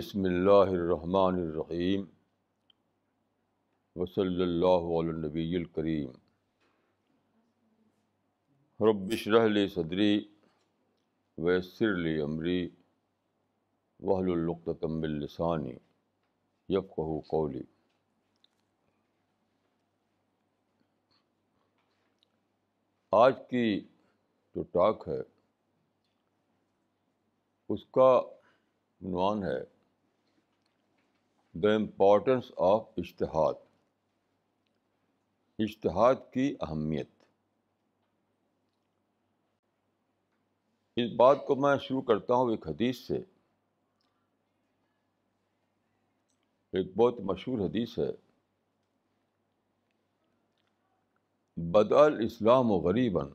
بسم اللہ الرحمن الرحیم وصلی اللہ علی النبی الکریم رب اشرح لی صدری ویسر لی امری وحل القتم السانی یفقہ قولی آج کی جو ٹاک ہے اس کا عنوان ہے دا امپورٹنس آف اشتہاد۔ اشتہاد کی اہمیت۔ اس بات کو میں شروع کرتا ہوں ایک حدیث سے۔ ایک بہت مشہور حدیث ہے۔ بدا الاسلام و غریباً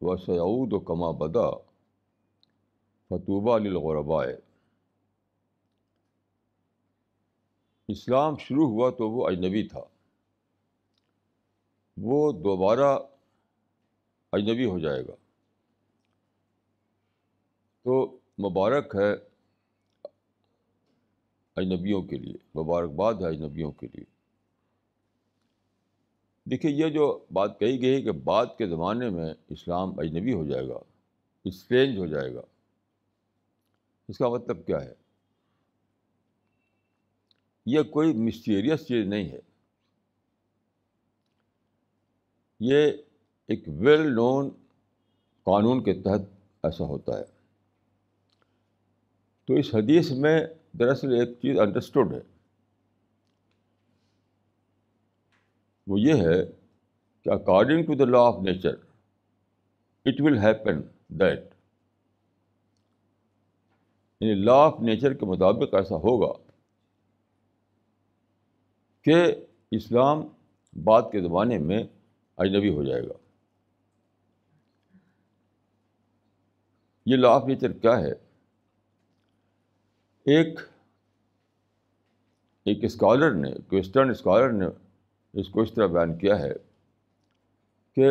و سعود و کما بدا فتوبہ للغربائے اسلام شروع ہوا تو وہ اجنبی تھا۔ وہ دوبارہ اجنبی ہو جائے گا۔ تو مبارک ہے اجنبیوں کے لیے، مبارکباد ہے اجنبیوں کے لیے۔ دیکھیے، یہ جو بات کہی گئی ہے کہ بعد کے زمانے میں اسلام اجنبی ہو جائے گا، اسٹرینج ہو جائے گا۔ اس کا مطلب کیا ہے؟ یہ کوئی مسٹیریس چیز نہیں ہے۔ یہ ایک ویل نون قانون کے تحت ایسا ہوتا ہے۔ تو اس حدیث میں دراصل ایک چیز انڈرسٹوڈ ہے۔ وہ یہ ہے کہ according to the law of nature it will happen that یعنی لا آف نیچر کے مطابق ایسا ہوگا کہ اسلام بعد کے زمانے میں اجنبی ہو جائے گا۔ یہ لا آف نیچر کیا ہے؟ ایک ایک اسکالر نے ویسٹرن اسکالر نے اس کو اس طرح بیان کیا ہے کہ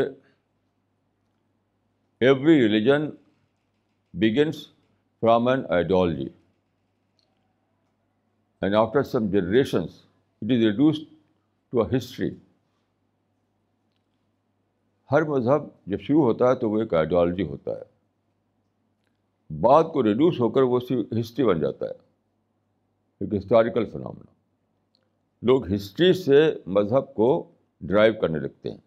every religion begins from an ideology and after some generations it is reduce to a history ہر مذہب جب شروع ہوتا ہے تو وہ ایک آئیڈیالوجی ہوتا ہے۔ بعد کو ریڈیوس ہو کر وہ ہسٹری بن جاتا ہے۔ ایک ہسٹوریکل فنامنا لوگ ہسٹری سے مذہب کو ڈرائیو کرنے لگتے ہیں۔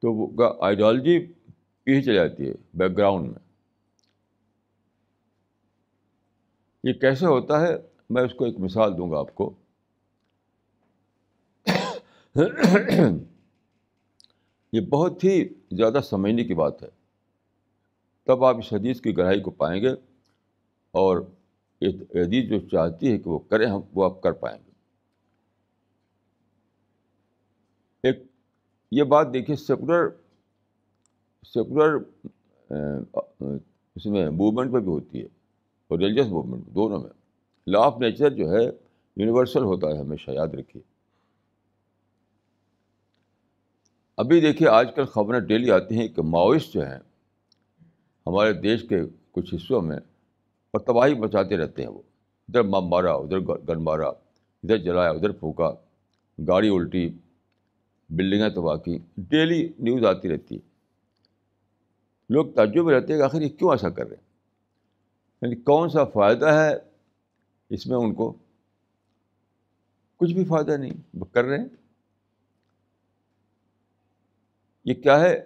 تو وہ آئیڈیالوجی پیچھے چلی جاتی ہے بیک گراؤنڈ میں۔ یہ کیسے ہوتا ہے؟ میں اس کو ایک مثال دوں گا آپ کو۔ یہ بہت ہی زیادہ سمجھنے کی بات ہے۔ تب آپ اس حدیث کی گہرائی کو پائیں گے اور حدیث جو چاہتی ہے کہ وہ کریں ہم، وہ آپ کر پائیں گے۔ ایک، یہ بات دیکھیے، سیکولر سیکولر اس میں موومنٹ پہ بھی ہوتی ہے اور ریلیجس موومنٹ، دونوں میں۔ لا آف نیچر جو ہے یونیورسل ہوتا ہے ہمیشہ، یاد رکھیے۔ ابھی دیکھیے آج کل خبریں ڈیلی آتی ہیں کہ ماؤسٹ جو ہیں ہمارے دیش کے کچھ حصوں میں اور تباہی مچاتے رہتے ہیں وہ۔ ادھر مم مارا، ادھر گن مارا، ادھر جلایا، ادھر پھونکا، گاڑی الٹی، بلڈنگیں تباہ کی ڈیلی نیوز آتی رہتی۔ ہے لوگ تعجب میں رہتے ہیں کہ آخر یہ کیوں ایسا کر رہے ہیں؟ یعنی کون سا فائدہ ہے اس میں ان کو کچھ بھی فائدہ نہیں۔ کر رہے ہیں۔ یہ کیا ہے؟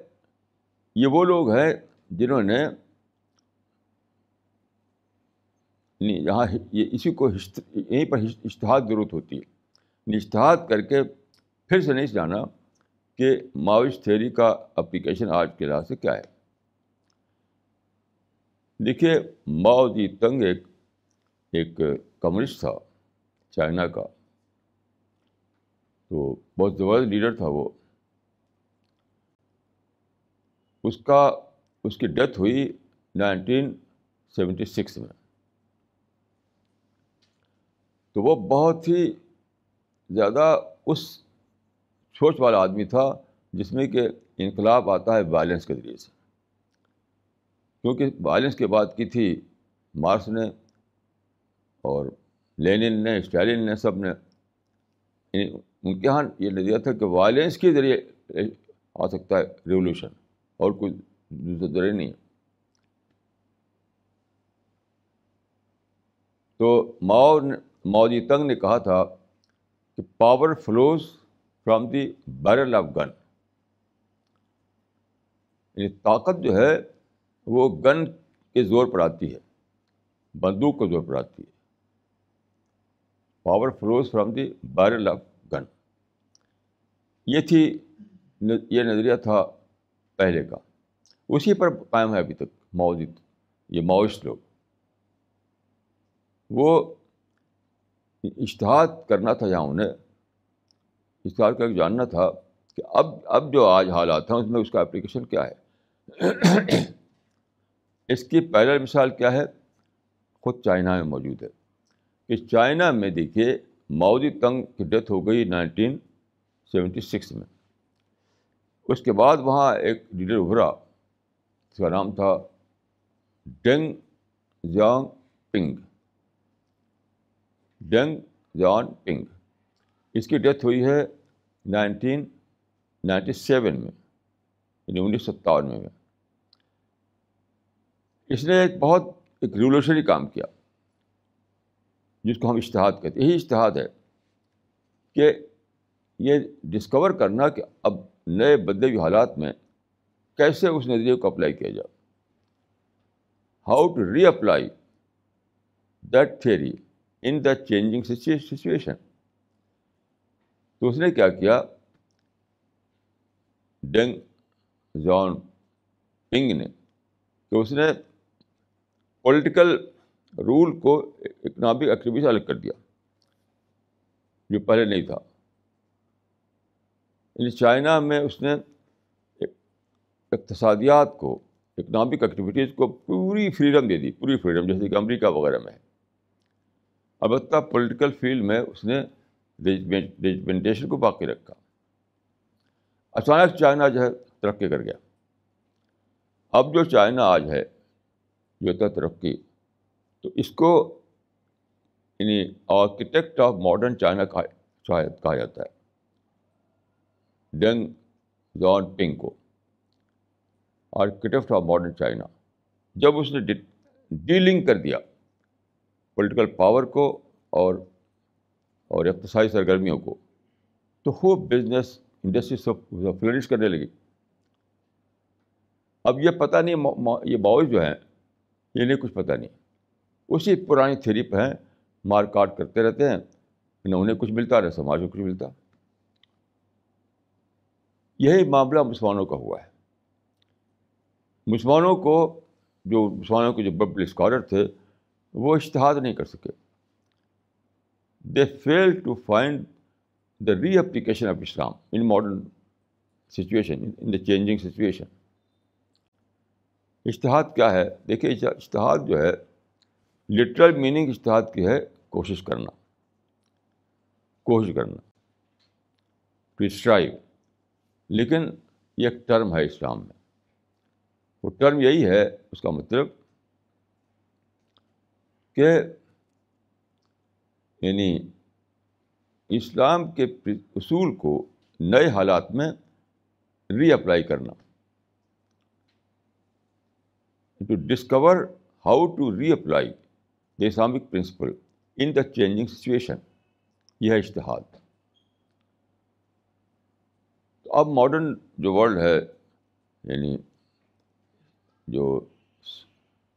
یہ وہ لوگ ہیں جنہوں نے یعنی یہاں یہ اسی کو یہیں پر اشتہاد ضرورت ہوتی ہے۔ یعنی اشتہاد کر کے پھر سے نہیں جانا کہ ماوس تھیوری کا اپلیکیشن آج کے لحاظ سے کیا ہے۔ دیکھیے، ماؤ جی تنگ ایک ایک کمیونسٹ تھا چائنا کا تو بہت زبردست لیڈر تھا وہ اس کا اس کی ڈیتھ ہوئی نائنٹین سیونٹی سکس میں تو وہ بہت ہی زیادہ اس سوچ والا آدمی تھا جس میں کہ انقلاب آتا ہے وائلنس کے ذریعے سے کیونکہ وائلنس کی بات کی تھی مارس نے اور لینن نے اسٹالن نے سب نے ان کے یہاں یہ نظریہ تھا کہ وائلنس کے ذریعے آ سکتا ہے ریولیوشن، اور کوئی دوسرا ذریعہ نہیں ہے۔ تو ماؤ مودی جی تنگ نے کہا تھا کہ power flows from the barrel of gun. یعنی طاقت جو ہے وہ گن کے زور پر آتی ہے، بندوق کے زور پر آتی ہے۔ Power flows from the barrel of gun یہ تھی یہ نظریہ تھا پہلے کا۔ اسی پر قائم ہے ابھی تک موجود یہ ماؤسٹ لوگ۔ وہ اشتہاد کرنا تھا یہاں انہیں اشتہار کر کے جاننا تھا کہ اب اب جو آج حالات ہیں، اس میں اس کا اپلیکیشن کیا ہے۔ اس کی پہلا مثال کیا ہے؟ خود چائنا میں موجود ہے۔ کہ چائنا میں دیکھیے مودی تنگ کی ڈیتھ ہو گئی نائنٹین سیونٹی سکس میں۔ اس کے بعد وہاں ایک لیڈر ابھرا، اس کا نام تھا ڈینگ زیانگ پنگ۔ ڈینگ جان پنگ۔ اس کی ڈیتھ ہوئی ہے نائنٹین نائنٹی سیون میں یعنی انیس سو ستانوے میں۔ اس نے ایک بہت ایک ریولیوشنری کام کیا۔ جس کو ہم اشتہاد کہتے ہیں۔ یہی اشتہاد ہے کہ یہ ڈسکور کرنا کہ اب نئے بدلے ہوئے حالات میں کیسے اس نظریے کو اپلائی کیا جائے۔ How to reapply that theory in the changing situation تو اس نے کیا کیا؟ ڈینگ جان پنگ نے کہ اس نے پولیٹیکل رول کو اکنامک ایکٹیویٹی سے الگ کر دیا جو پہلے نہیں تھا یعنی چائنا میں اس نے اقتصادیات کو اکنامک ایکٹیویٹیز کو پوری فریڈم دے دی پوری فریڈم جیسے کہ امریکہ وغیرہ میں ہے البتہ پولیٹیکل فیلڈ میں اس نے ریجمنٹیشن کو باقی رکھا اچانک چائنا جو ہے ترقی کر گیا اب جو چائنا آج ہے جو تھا ترقی تو اس کو یعنی آرکیٹیکٹ آف ماڈرن چائنا کہا جاتا ہے۔ ڈینگ جان پنگ کو۔ آرکیٹیکٹ آف ماڈرن چائنا جب اس نے ڈیلنگ کر دیا پولیٹیکل پاور کو اور اور اقتصادی سرگرمیوں کو، تو خوب بزنس انڈسٹری سب فلرش کرنے لگی۔ اب یہ پتہ نہیں یہ باعث جو ہیں، یہ نہیں کچھ پتہ نہیں۔ اسی پرانی تھیری پہ ہیں، مار کاٹ کرتے رہتے ہیں، نہ انہیں کچھ ملتا، نہ سماج کو کچھ ملتا۔ یہی معاملہ مسلمانوں کا ہوا ہے۔ مسلمانوں کو، جو مسلمانوں کے جو ببل اسکالر تھے، وہ اشتہاد نہیں کر سکے۔ They fail to find the reapplication of Islam in modern situation in the changing situation اشتہاد کیا ہے؟ دیکھیے، اشتہاد جو ہے لٹرل میننگ اشتہاد کی ہے کوشش کرنا۔ کوشش کرنا۔ ٹو اسٹرائیو لیکن یہ ایک ٹرم ہے اسلام میں۔ وہ ٹرم یہی ہے، اس کا مطلب کہ یعنی اسلام کے اصول کو نئے حالات میں ری اپلائی کرنا۔ To discover how to reapply the Islamic principle in the changing situation یہ ہے اشتہاد تو اب ماڈرن جو ورلڈ ہے یعنی جو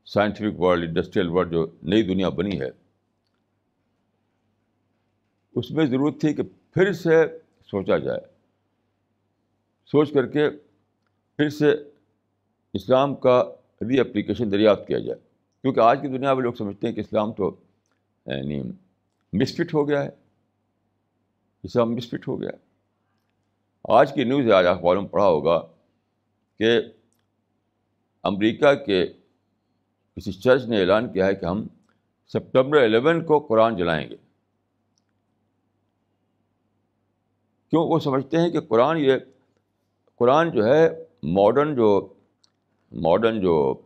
سائنٹیفک ورلڈ انڈسٹریل ورلڈ جو نئی دنیا بنی ہے، اس میں ضرورت تھی کہ پھر سے سوچا جائے۔ سوچ کر کے پھر سے اسلام کا ری اپلیکیشن دریافت کیا جائے۔ کیونکہ آج کی دنیا میں لوگ سمجھتے ہیں کہ اسلام تو یعنی مسفٹ ہو گیا ہے۔ اسلام مسفٹ ہو گیا آج کی نیوز آج اخباروں میں پڑھا ہوگا کہ امریکہ کے کسی چرچ نے اعلان کیا ہے کہ ہم سپٹمبر الیون کو قرآن جلائیں گے۔ کیوں؟ وہ سمجھتے ہیں کہ قرآن یہ، قرآن جو ہے ماڈرن جو ماڈرن جو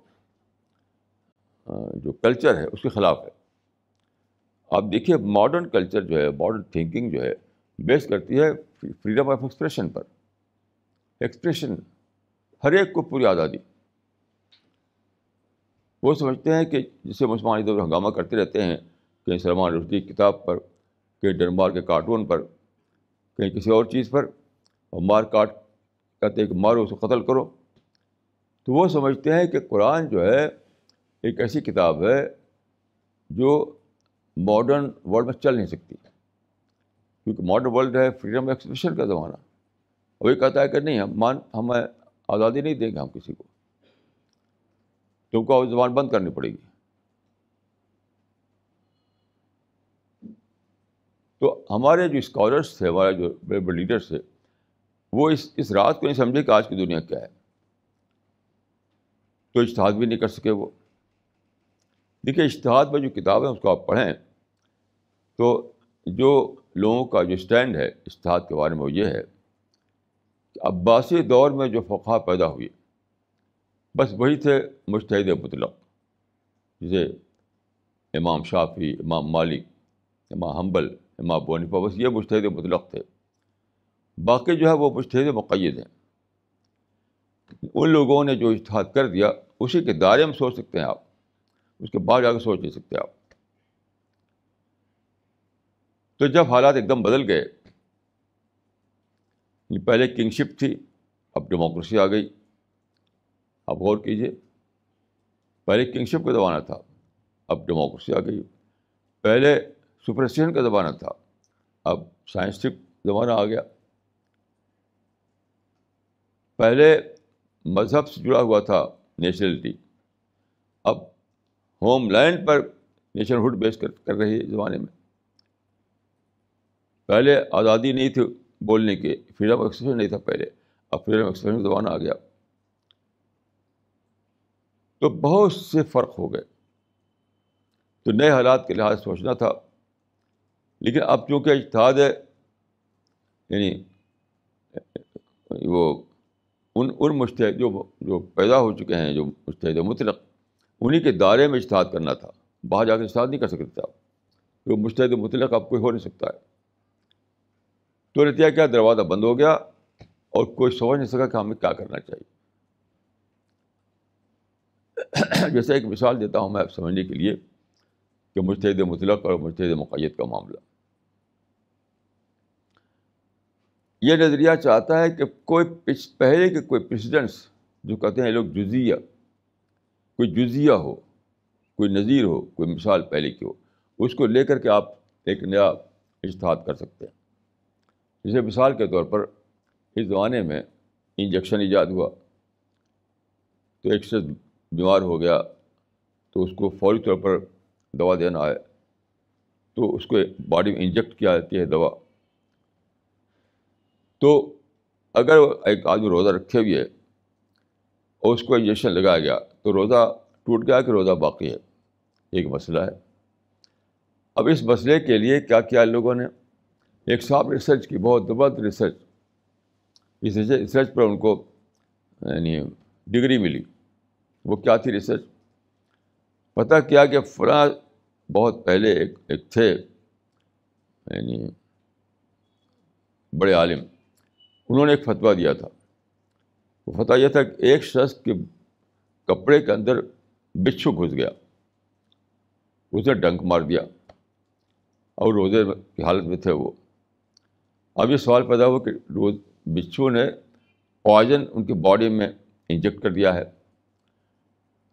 جو کلچر ہے، اس کے خلاف ہے۔ آپ دیکھیے ماڈرن کلچر جو ہے ماڈرن تھنکنگ جو ہے بیس کرتی ہے فریڈم آف ایکسپریشن پر۔ ایکسپریشن ہر ایک کو پوری آزادی۔ وہ سمجھتے ہیں کہ جسے مسلمان ادھر ہنگامہ کرتے رہتے ہیں، کہیں سلمان رشدی کی کتاب پر، کہیں ڈنمار کے کارٹون پر، کہیں کسی اور چیز پر، اور مار کاٹ کہتے ہیں کہ مارو، اسے قتل کرو۔ تو وہ سمجھتے ہیں کہ قرآن جو ہے ایک ایسی کتاب ہے جو ماڈرن ورلڈ میں چل نہیں سکتی۔ کیونکہ ماڈرن ورلڈ ہے فریڈم ایکسپریشن کا زمانہ۔ وہی کہتا ہے کہ نہیں، ہم مان ہمیں آزادی نہیں دیں گے ہم کسی کو۔ تم کو زبان بند کرنی پڑے گی۔ تو ہمارے جو اسکالرس تھے، ہمارے جو بڑے بڑے لیڈرس تھے، وہ اس اس رات کو نہیں سمجھے کہ آج کی دنیا کیا ہے۔ تو اشتہاد بھی نہیں کر سکے وہ۔ دیکھیے، اشتہاد میں جو کتاب ہے اس کو آپ پڑھیں، تو جو لوگوں کا جو اسٹینڈ ہے اشتہاد کے بارے میں وہ یہ ہے کہ عباسی دور میں جو فقہ پیدا ہوئی، بس وہی تھے مشتحد مطلق، جسے امام شافی امام مالک، امام حنبل، امام بونیفا بس یہ مشتحد مطلق تھے۔ باقی جو ہے وہ مشتحد مقید ہیں۔ ان لوگوں نے جو اشتہاد کر دیا، اسی کے دائرے میں سوچ سکتے ہیں آپ۔ اس کے بعد جا کے سوچ نہیں سکتے آپ۔ تو جب حالات ایک دم بدل گئے پہلے کنگشپ تھی، اب ڈیموکریسی آ گئی۔ آپ غور کیجیے پہلے کنگشپ کا زمانہ تھا، اب ڈیموکریسی آ گئی۔ پہلے سپرسٹیشن کا زمانہ تھا، اب سائنسٹک زمانہ آ گیا۔ پہلے مذہب سے جڑا ہوا تھا نیشنلٹی اب ہوم لینڈ پر نیشنلہڈ بیس کر کر رہی ہے زمانے میں۔ پہلے آزادی نہیں تھی بولنے کے فریڈم ایکسپریشن نہیں تھا پہلے۔ اب فریڈم ایکسپریشن زمانہ آ گیا۔ تو بہت سے فرق ہو گئے۔ تو نئے حالات کے لحاظ سوچنا تھا۔ لیکن اب چونکہ اجتہاد ہے یعنی وہ ان ان مشتحد جو جو پیدا ہو چکے ہیں، جو مشتحد مطلق انہیں کے دائرے میں اشتہاد کرنا تھا۔ باہر جا کے اشتہاد نہیں کر سکتے تھے آپ۔ جو مشتحد مطلق اب کوئی ہو نہیں سکتا ہے۔ تو نتیجہ کیا؟ دروازہ بند ہو گیا اور کوئی سمجھ نہیں سکا کہ ہمیں کیا کرنا چاہیے۔ جیسے ایک مثال دیتا ہوں میں آپ سمجھنے کے لیے کہ مشتحد مطلق اور مشتحد مقیت کا معاملہ۔ یہ نظریہ چاہتا ہے کہ کوئی پہلے کے کوئی پریسیڈنٹس جو کہتے ہیں لوگ جزیہ کوئی جزیہ ہو، کوئی نظیر ہو، کوئی مثال پہلے کی ہو، اس کو لے کر کے آپ ایک نیا اشتہاد کر سکتے ہیں۔ جیسے مثال کے طور پر اس زمانے میں انجیکشن ایجاد ہوا، تو ایک شخص بیمار ہو گیا، تو اس کو فوری طور پر دوا دینا ہے، تو اس کو باڈی میں انجیکٹ کیا جاتی ہے دوا۔ تو اگر ایک آدمی روزہ رکھے ہوئے ہے اور اس کو انجیکشن لگایا گیا تو روزہ ٹوٹ گیا کہ روزہ باقی ہے؟ ایک مسئلہ ہے۔ اب اس مسئلے کے لیے کیا کیا لوگوں نے؟ ایک صاحب ریسرچ کی، بہت زبردست ریسرچ اس ریسرچ پر ان کو یعنی ڈگری ملی۔ وہ کیا تھی ریسرچ پتہ کیا کہ فلاں بہت پہلے ایک ایک تھے یعنی بڑے عالم۔ انہوں نے ایک فتویٰ دیا تھا۔ وہ یہ تھا کہ ایک شخص کے کپڑے کے اندر بچھو گھس گیا۔ اسے ڈنک مار دیا اور روزے کی حالت میں تھے وہ۔ اب یہ سوال پیدا ہوا کہ روز بچھو نے پوائزن ان کی باڈی میں انجیکٹ کر دیا ہے۔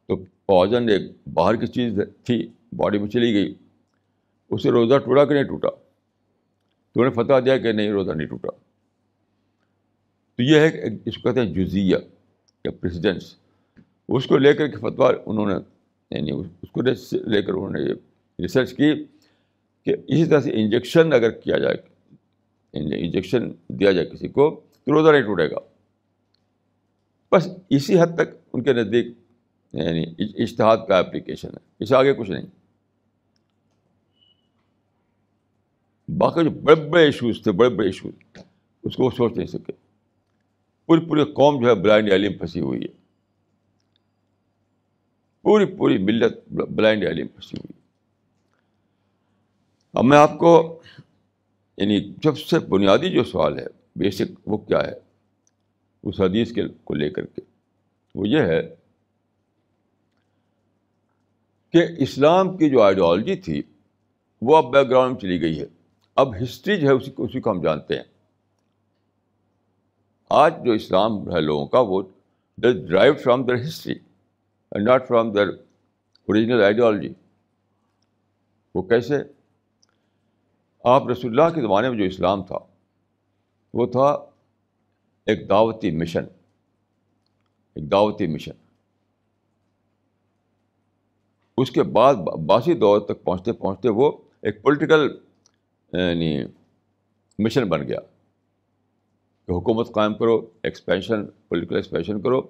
تو پوائزن ایک باہر کی چیز تھی، باڈی میں چلی گئی۔ اسے روزہ ٹوٹا کہ نہیں ٹوٹا؟ تو انہوں نے فتح دیا کہ نہیں، روزہ نہیں ٹوٹا۔ تو یہ ہے کہ اس کو کہتے ہیں جزیہ یا پریسیڈنس اس کو لے کر کے فتویٰ انہوں نے یعنی اس کو لے کر انہوں نے یہ ریسرچ کی کہ اسی طرح سے انجیکشن اگر کیا جائے یعنی انجیکشن دیا جائے کسی کو تو روزہ نہیں ٹوٹے گا۔ بس اسی حد تک ان کے نزدیک یعنی اشتہاد کا اپلیکیشن ہے۔ اس سے آگے کچھ نہیں۔ باقی جو بڑے بڑے ایشوز تھے، بڑے بڑے ایشوز اس کو وہ سوچ نہیں سکے۔ پوری پوری قوم جو ہے بلائنڈ علی پھنسی ہوئی ہے۔ پوری پوری ملت بلائنڈ ایلی پھنسی ہوئی اب میں آپ کو یعنی سب سے بنیادی جو سوال ہے، بیسک وہ کیا ہے؟ اس حدیث کے کو لے کر کے۔ وہ یہ ہے کہ اسلام کی جو آئیڈیالوجی تھی، وہ اب بیک گراؤنڈ چلی گئی ہے۔ اب ہسٹری جو ہے، اسی کو اسی کو ہم جانتے ہیں۔ آج جو اسلام ہے لوگوں کا وہ drive from the history and not from the original ideology وہ کیسے؟ آپ رسول اللہ کے زمانے میں جو اسلام تھا، وہ تھا ایک دعوتی مشن ایک دعوتی مشن اس کے بعد باسی دور تک پہنچتے پہنچتے وہ ایک پولیٹیکل یعنی مشن بن گیا۔ کہ حکومت قائم کرو ایکسپینشن پولیٹیکل ایکسپینشن کرو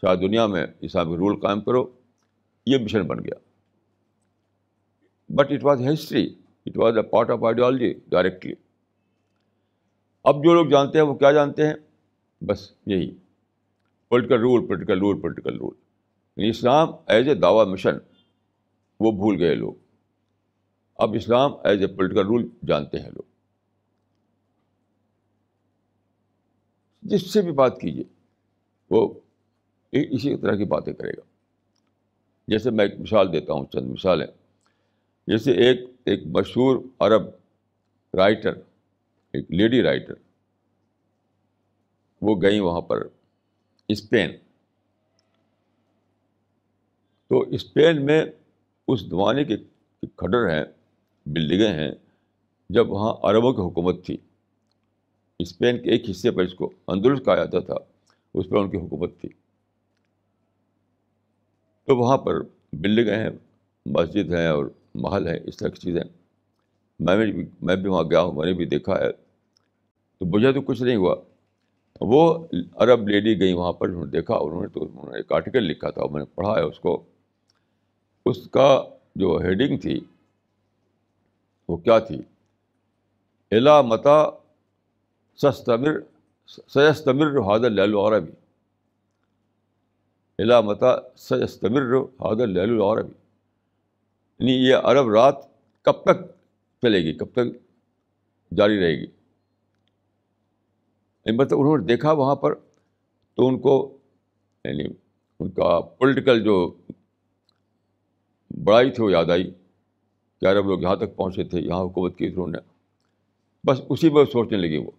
شاید دنیا میں اسلامی رول قائم کرو، یہ مشن بن گیا۔ But it was history it was a part of ideology directly اب جو لوگ جانتے ہیں، وہ کیا جانتے ہیں؟ بس یہی۔ Political role political role political role یعنی اسلام ایز اے دعویٰ مشن وہ بھول گئے لوگ۔ اب Islam as a political role جانتے ہیں لوگ۔ جس سے بھی بات کیجیے، وہ اسی طرح کی باتیں کرے گا۔ جیسے میں ایک مثال دیتا ہوں، چند مثالیں۔ جیسے ایک ایک مشہور عرب رائٹر، ایک لیڈی رائٹر، وہ گئیں وہاں پر اسپین۔ تو اسپین میں اس زمانے کے کھڈر ہیں، بلڈنگیں ہیں، جب وہاں عربوں کی حکومت تھی۔ اسپین کے ایک حصے پر اس کو اندرس کہا جاتا تھا، اس پر ان کی حکومت تھی۔ تو وہاں پر بلڈنگیں ہیں، مسجد ہیں اور محل ہیں، اس طرح کی چیزیں۔ میں بھی میں بھی وہاں گیا ہوں، میں نے بھی دیکھا ہے۔ تو مجھے تو کچھ نہیں ہوا۔ وہ عرب لیڈی گئی وہاں پر، انہوں نے دیکھا، انہوں نے تو انہوں نے ایک آرٹیکل لکھا تھا، میں نے پڑھا ہے اس کو۔ اس کا جو ہیڈنگ تھی، وہ کیا تھی؟ الا متا سستمر سیستمر حاضر لہل العربی الا متا سیستمر حاضر لہل العربی یعنی یہ عرب رات کب تک چلے گی؟ کب تک جاری رہے گی؟ یعنی مطلب انہوں نے دیکھا وہاں پر تو ان کو یعنی ان کا پولیٹیکل جو بڑائی تھی وہ یاد آئی کہ عرب لوگ یہاں تک پہنچے تھے، یہاں حکومت کی انہوں نے۔ بس اسی میں سوچنے لگی وہ۔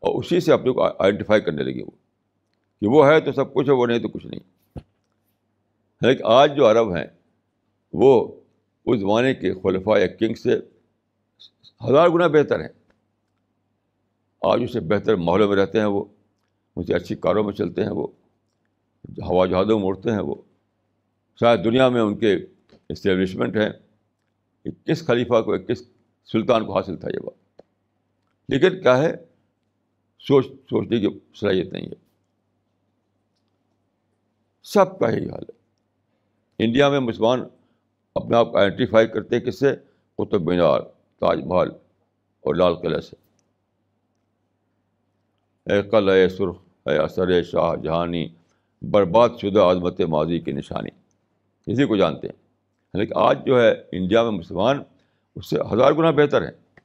اور اسی سے اپنے کو آئیڈینٹیفائی کرنے لگی وہ کہ وہ ہے تو سب کچھ ہے، وہ نہیں تو کچھ نہیں۔ لیکن آج جو عرب ہیں، وہ اس زمانے کے خلفاء یا کنگ سے ہزار گنا بہتر ہیں۔ آج اسے بہتر ماحولوں میں رہتے ہیں وہ ان سے اچھی کاروں میں چلتے ہیں وہ، ہوا جہازوں میں اڑتے ہیں وہ۔ شاید دنیا میں ان کے اسٹیبلشمنٹ ہیں۔ کس خلیفہ کو، کس سلطان کو حاصل تھا یہ بات؟ لیکن کیا ہے؟ سوچ، سوچنے کی صلاحیت نہیں ہے۔ سب کا یہی حال ہے۔ انڈیا میں مسلمان اپنے آپ کو آئیڈینٹیفائی کرتے کس سے؟ قطب مینار، تاج محل اور لال قلعہ سے۔ اے قل اے سرخ، اے اثر شاہ جہانی، برباد شدہ عظمت ماضی کی نشانی۔ اسی کو جانتے ہیں۔ لیکن آج جو ہے انڈیا میں مسلمان اس سے ہزار گنا بہتر ہیں۔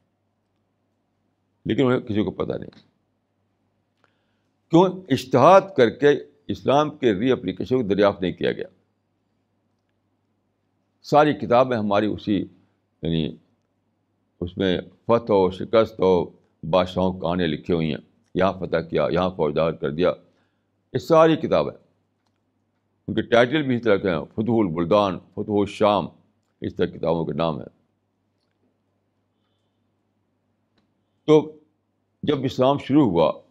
لیکن انہیں کسی کو پتہ نہیں۔ کیوں اشتہاد کر کے اسلام کے ری اپلیکیشن کو دریافت نہیں کیا گیا؟ ساری کتابیں ہماری اسی یعنی اس میں فتح و شکست و بادشاہوں کہانیاں لکھی ہوئی ہیں، یہاں فتح کیا، یہاں فوجدار کر دیا، یہ ساری کتابیں۔ ان کے ٹائٹل بھی اس طرح کے ہیں، فتح البلدان، فتح الشام، اس طرح کتابوں کے نام ہیں۔ تو جب اسلام شروع ہوا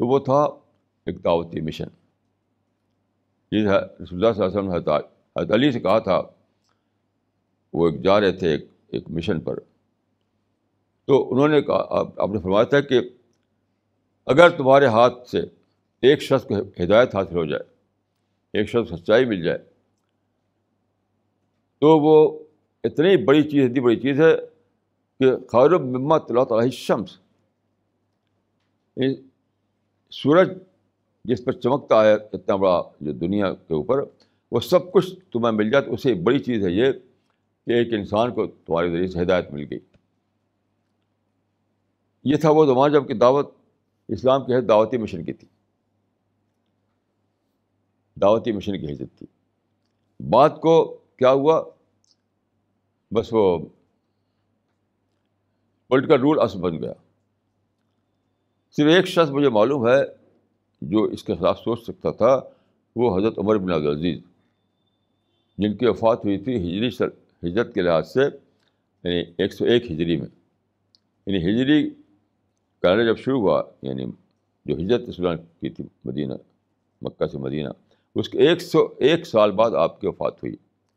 تو وہ تھا ایک دعوتی مشن۔ یہ رسول اللہ صلی اللہ علیہ وسلم حضرت علی سے کہا تھا، وہ ایک جا رہے تھے ایک ایک مشن پر۔ تو انہوں نے کہا، آپ نے فرمایا تھا کہ اگر تمہارے ہاتھ سے ایک شخص کو ہدایت حاصل ہو جائے، ایک شخص سچائی مل جائے، تو وہ اتنی بڑی چیز، اتنی بڑی چیز ہے کہ خیر ممت اللہ تعالیٰ شمس سورج جس پر چمکتا ہے اتنا بڑا جو دنیا کے اوپر، وہ سب کچھ تمہیں مل جائے تو اسے بڑی چیز ہے یہ کہ ایک انسان کو تمہارے ذریعے سے ہدایت مل گئی۔ یہ تھا وہ زمانہ جبکہ دعوت، اسلام کی حید دعوتی مشن کی تھی۔ دعوتی مشن کی حیثیت تھی۔ بات کو کیا ہوا؟ بس وہ پولیٹیکل رول اصل بن گیا۔ صرف ایک شخص مجھے معلوم ہے جو اس کے خلاف سوچ سکتا تھا، وہ حضرت عمر بن عبدالعزیز جن کی وفات ہوئی تھی ہجری ہجرت کے لحاظ سے یعنی ایک سو ایک ہجری میں۔ یعنی ہجری کہنا جب شروع ہوا یعنی جو ہجرت اسلام کی تھی مدینہ، مکہ سے مدینہ، اس کے ایک سو ایک سال بعد آپ کی وفات ہوئی،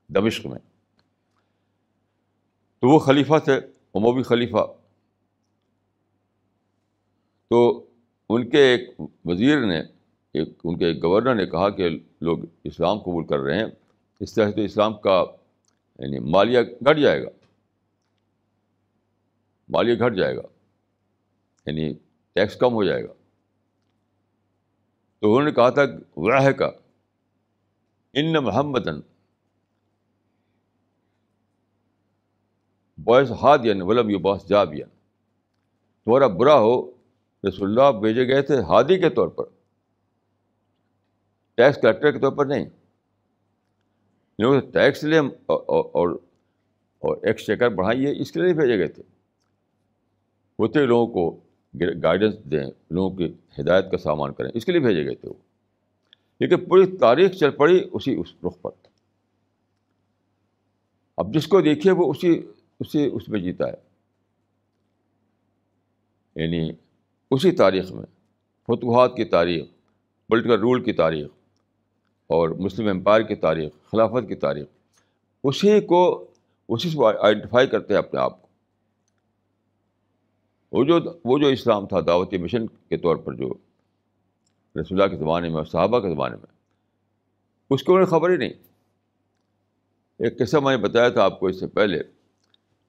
دمشق میں۔ تو وہ خلیفہ تھے عموی خلیفہ۔ تو ان کے ایک وزیر نے، ایک ان کے ایک گورنر نے کہا کہ لوگ اسلام قبول کر رہے ہیں، اس طرح سے اسلام کا یعنی مالیہ گھٹ جائے گا۔ مالیہ گھٹ جائے گا یعنی ٹیکس کم ہو جائے گا۔ تو انہوں نے کہا تھا وہ کا ان محمدن باعث ہادین ولم یو باس جابین تمہارا برا ہو رسول اللہ بھیجے گئے تھے ہادی کے طور پر۔ ٹیکس کلیکٹر کے طور پر نہیں۔ ٹیکس لیں اور اور ایکسچیکر بڑھائیے، اس کے لیے بھیجے گئے تھے۔ ہوتے لوگوں کو گائیڈنس دیں، لوگوں کی ہدایت کا سامان کریں، اس کے لیے بھیجے گئے تھے وہ۔ لیکن پوری تاریخ چل پڑی اسی، اس رخ پر۔ اب جس کو دیکھیے وہ اسی اسی، اس میں جیتا ہے۔ یعنی اسی تاریخ میں، فتوحات کی تاریخ پولیٹیکل رول کی تاریخ اور مسلم امپائر کی تاریخ، خلافت کی تاریخ، اسی کو، اسی سے آئیڈینٹیفائی کرتے ہیں اپنے آپ کو۔ وہ جو وہ جو اسلام تھا دعوتی مشن کے طور پر جو رسول اللہ کے زمانے میں اور صحابہ کے زمانے میں، اس کو انہیں خبر ہی نہیں۔ ایک قصہ میں نے بتایا تھا آپ کو اس سے پہلے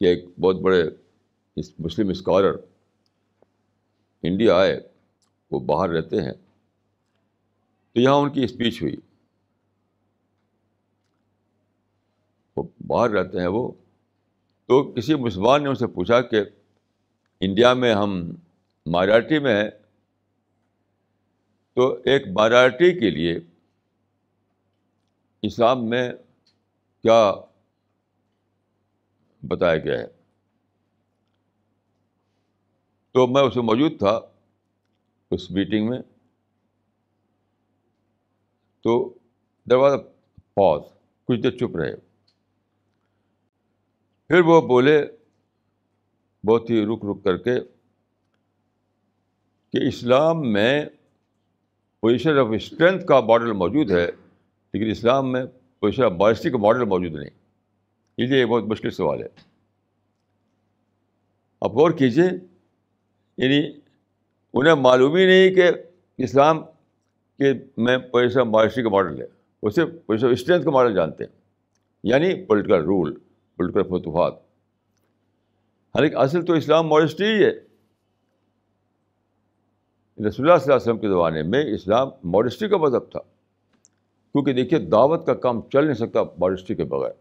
کہ ایک بہت بڑے مسلم اسکالر انڈیا آئے، وہ باہر رہتے ہیں۔ تو یہاں ان کی اسپیچ ہوئی۔ وہ باہر رہتے ہیں وہ۔ تو کسی مسلمان نے ان سے پوچھا کہ انڈیا میں ہم مائرٹی میں ہیں؟ تو ایک مائنارٹی کے لیے اسلام میں کیا بتایا گیا ہے؟ تو میں اس میں موجود تھا، اس میٹنگ میں۔ تو دروازہ پاز کچھ دیر چپ رہے۔ پھر وہ بولے بہت ہی رک رک کر کے کہ اسلام میں پوزیشن آف اسٹرینتھ کا ماڈل موجود ہے، لیکن اسلام میں پوزیشن آف بائسٹی کا ماڈل موجود نہیں۔ یہ ایک بہت مشکل سوال ہے۔ آپ غور کیجیے یعنی انہیں معلوم ہی نہیں کہ اسلام کے میں پوزیشن آف بائسٹی کا ماڈل ہے۔ اسے پوزیشن آف اسٹرینتھ کا ماڈل جانتے ہیں۔ یعنی پولیٹیکل رول، پولیٹیکل فتوحات حالانکہ اصل تو اسلام ماڈسٹی ہی ہے۔ رسول اللہ صلی اللہ علیہ وسلم کے زمانے میں اسلام ماڈسٹی کا مذہب تھا۔ کیونکہ دیکھیے دعوت کا کام چل نہیں سکتا ماڈسٹی کے بغیر۔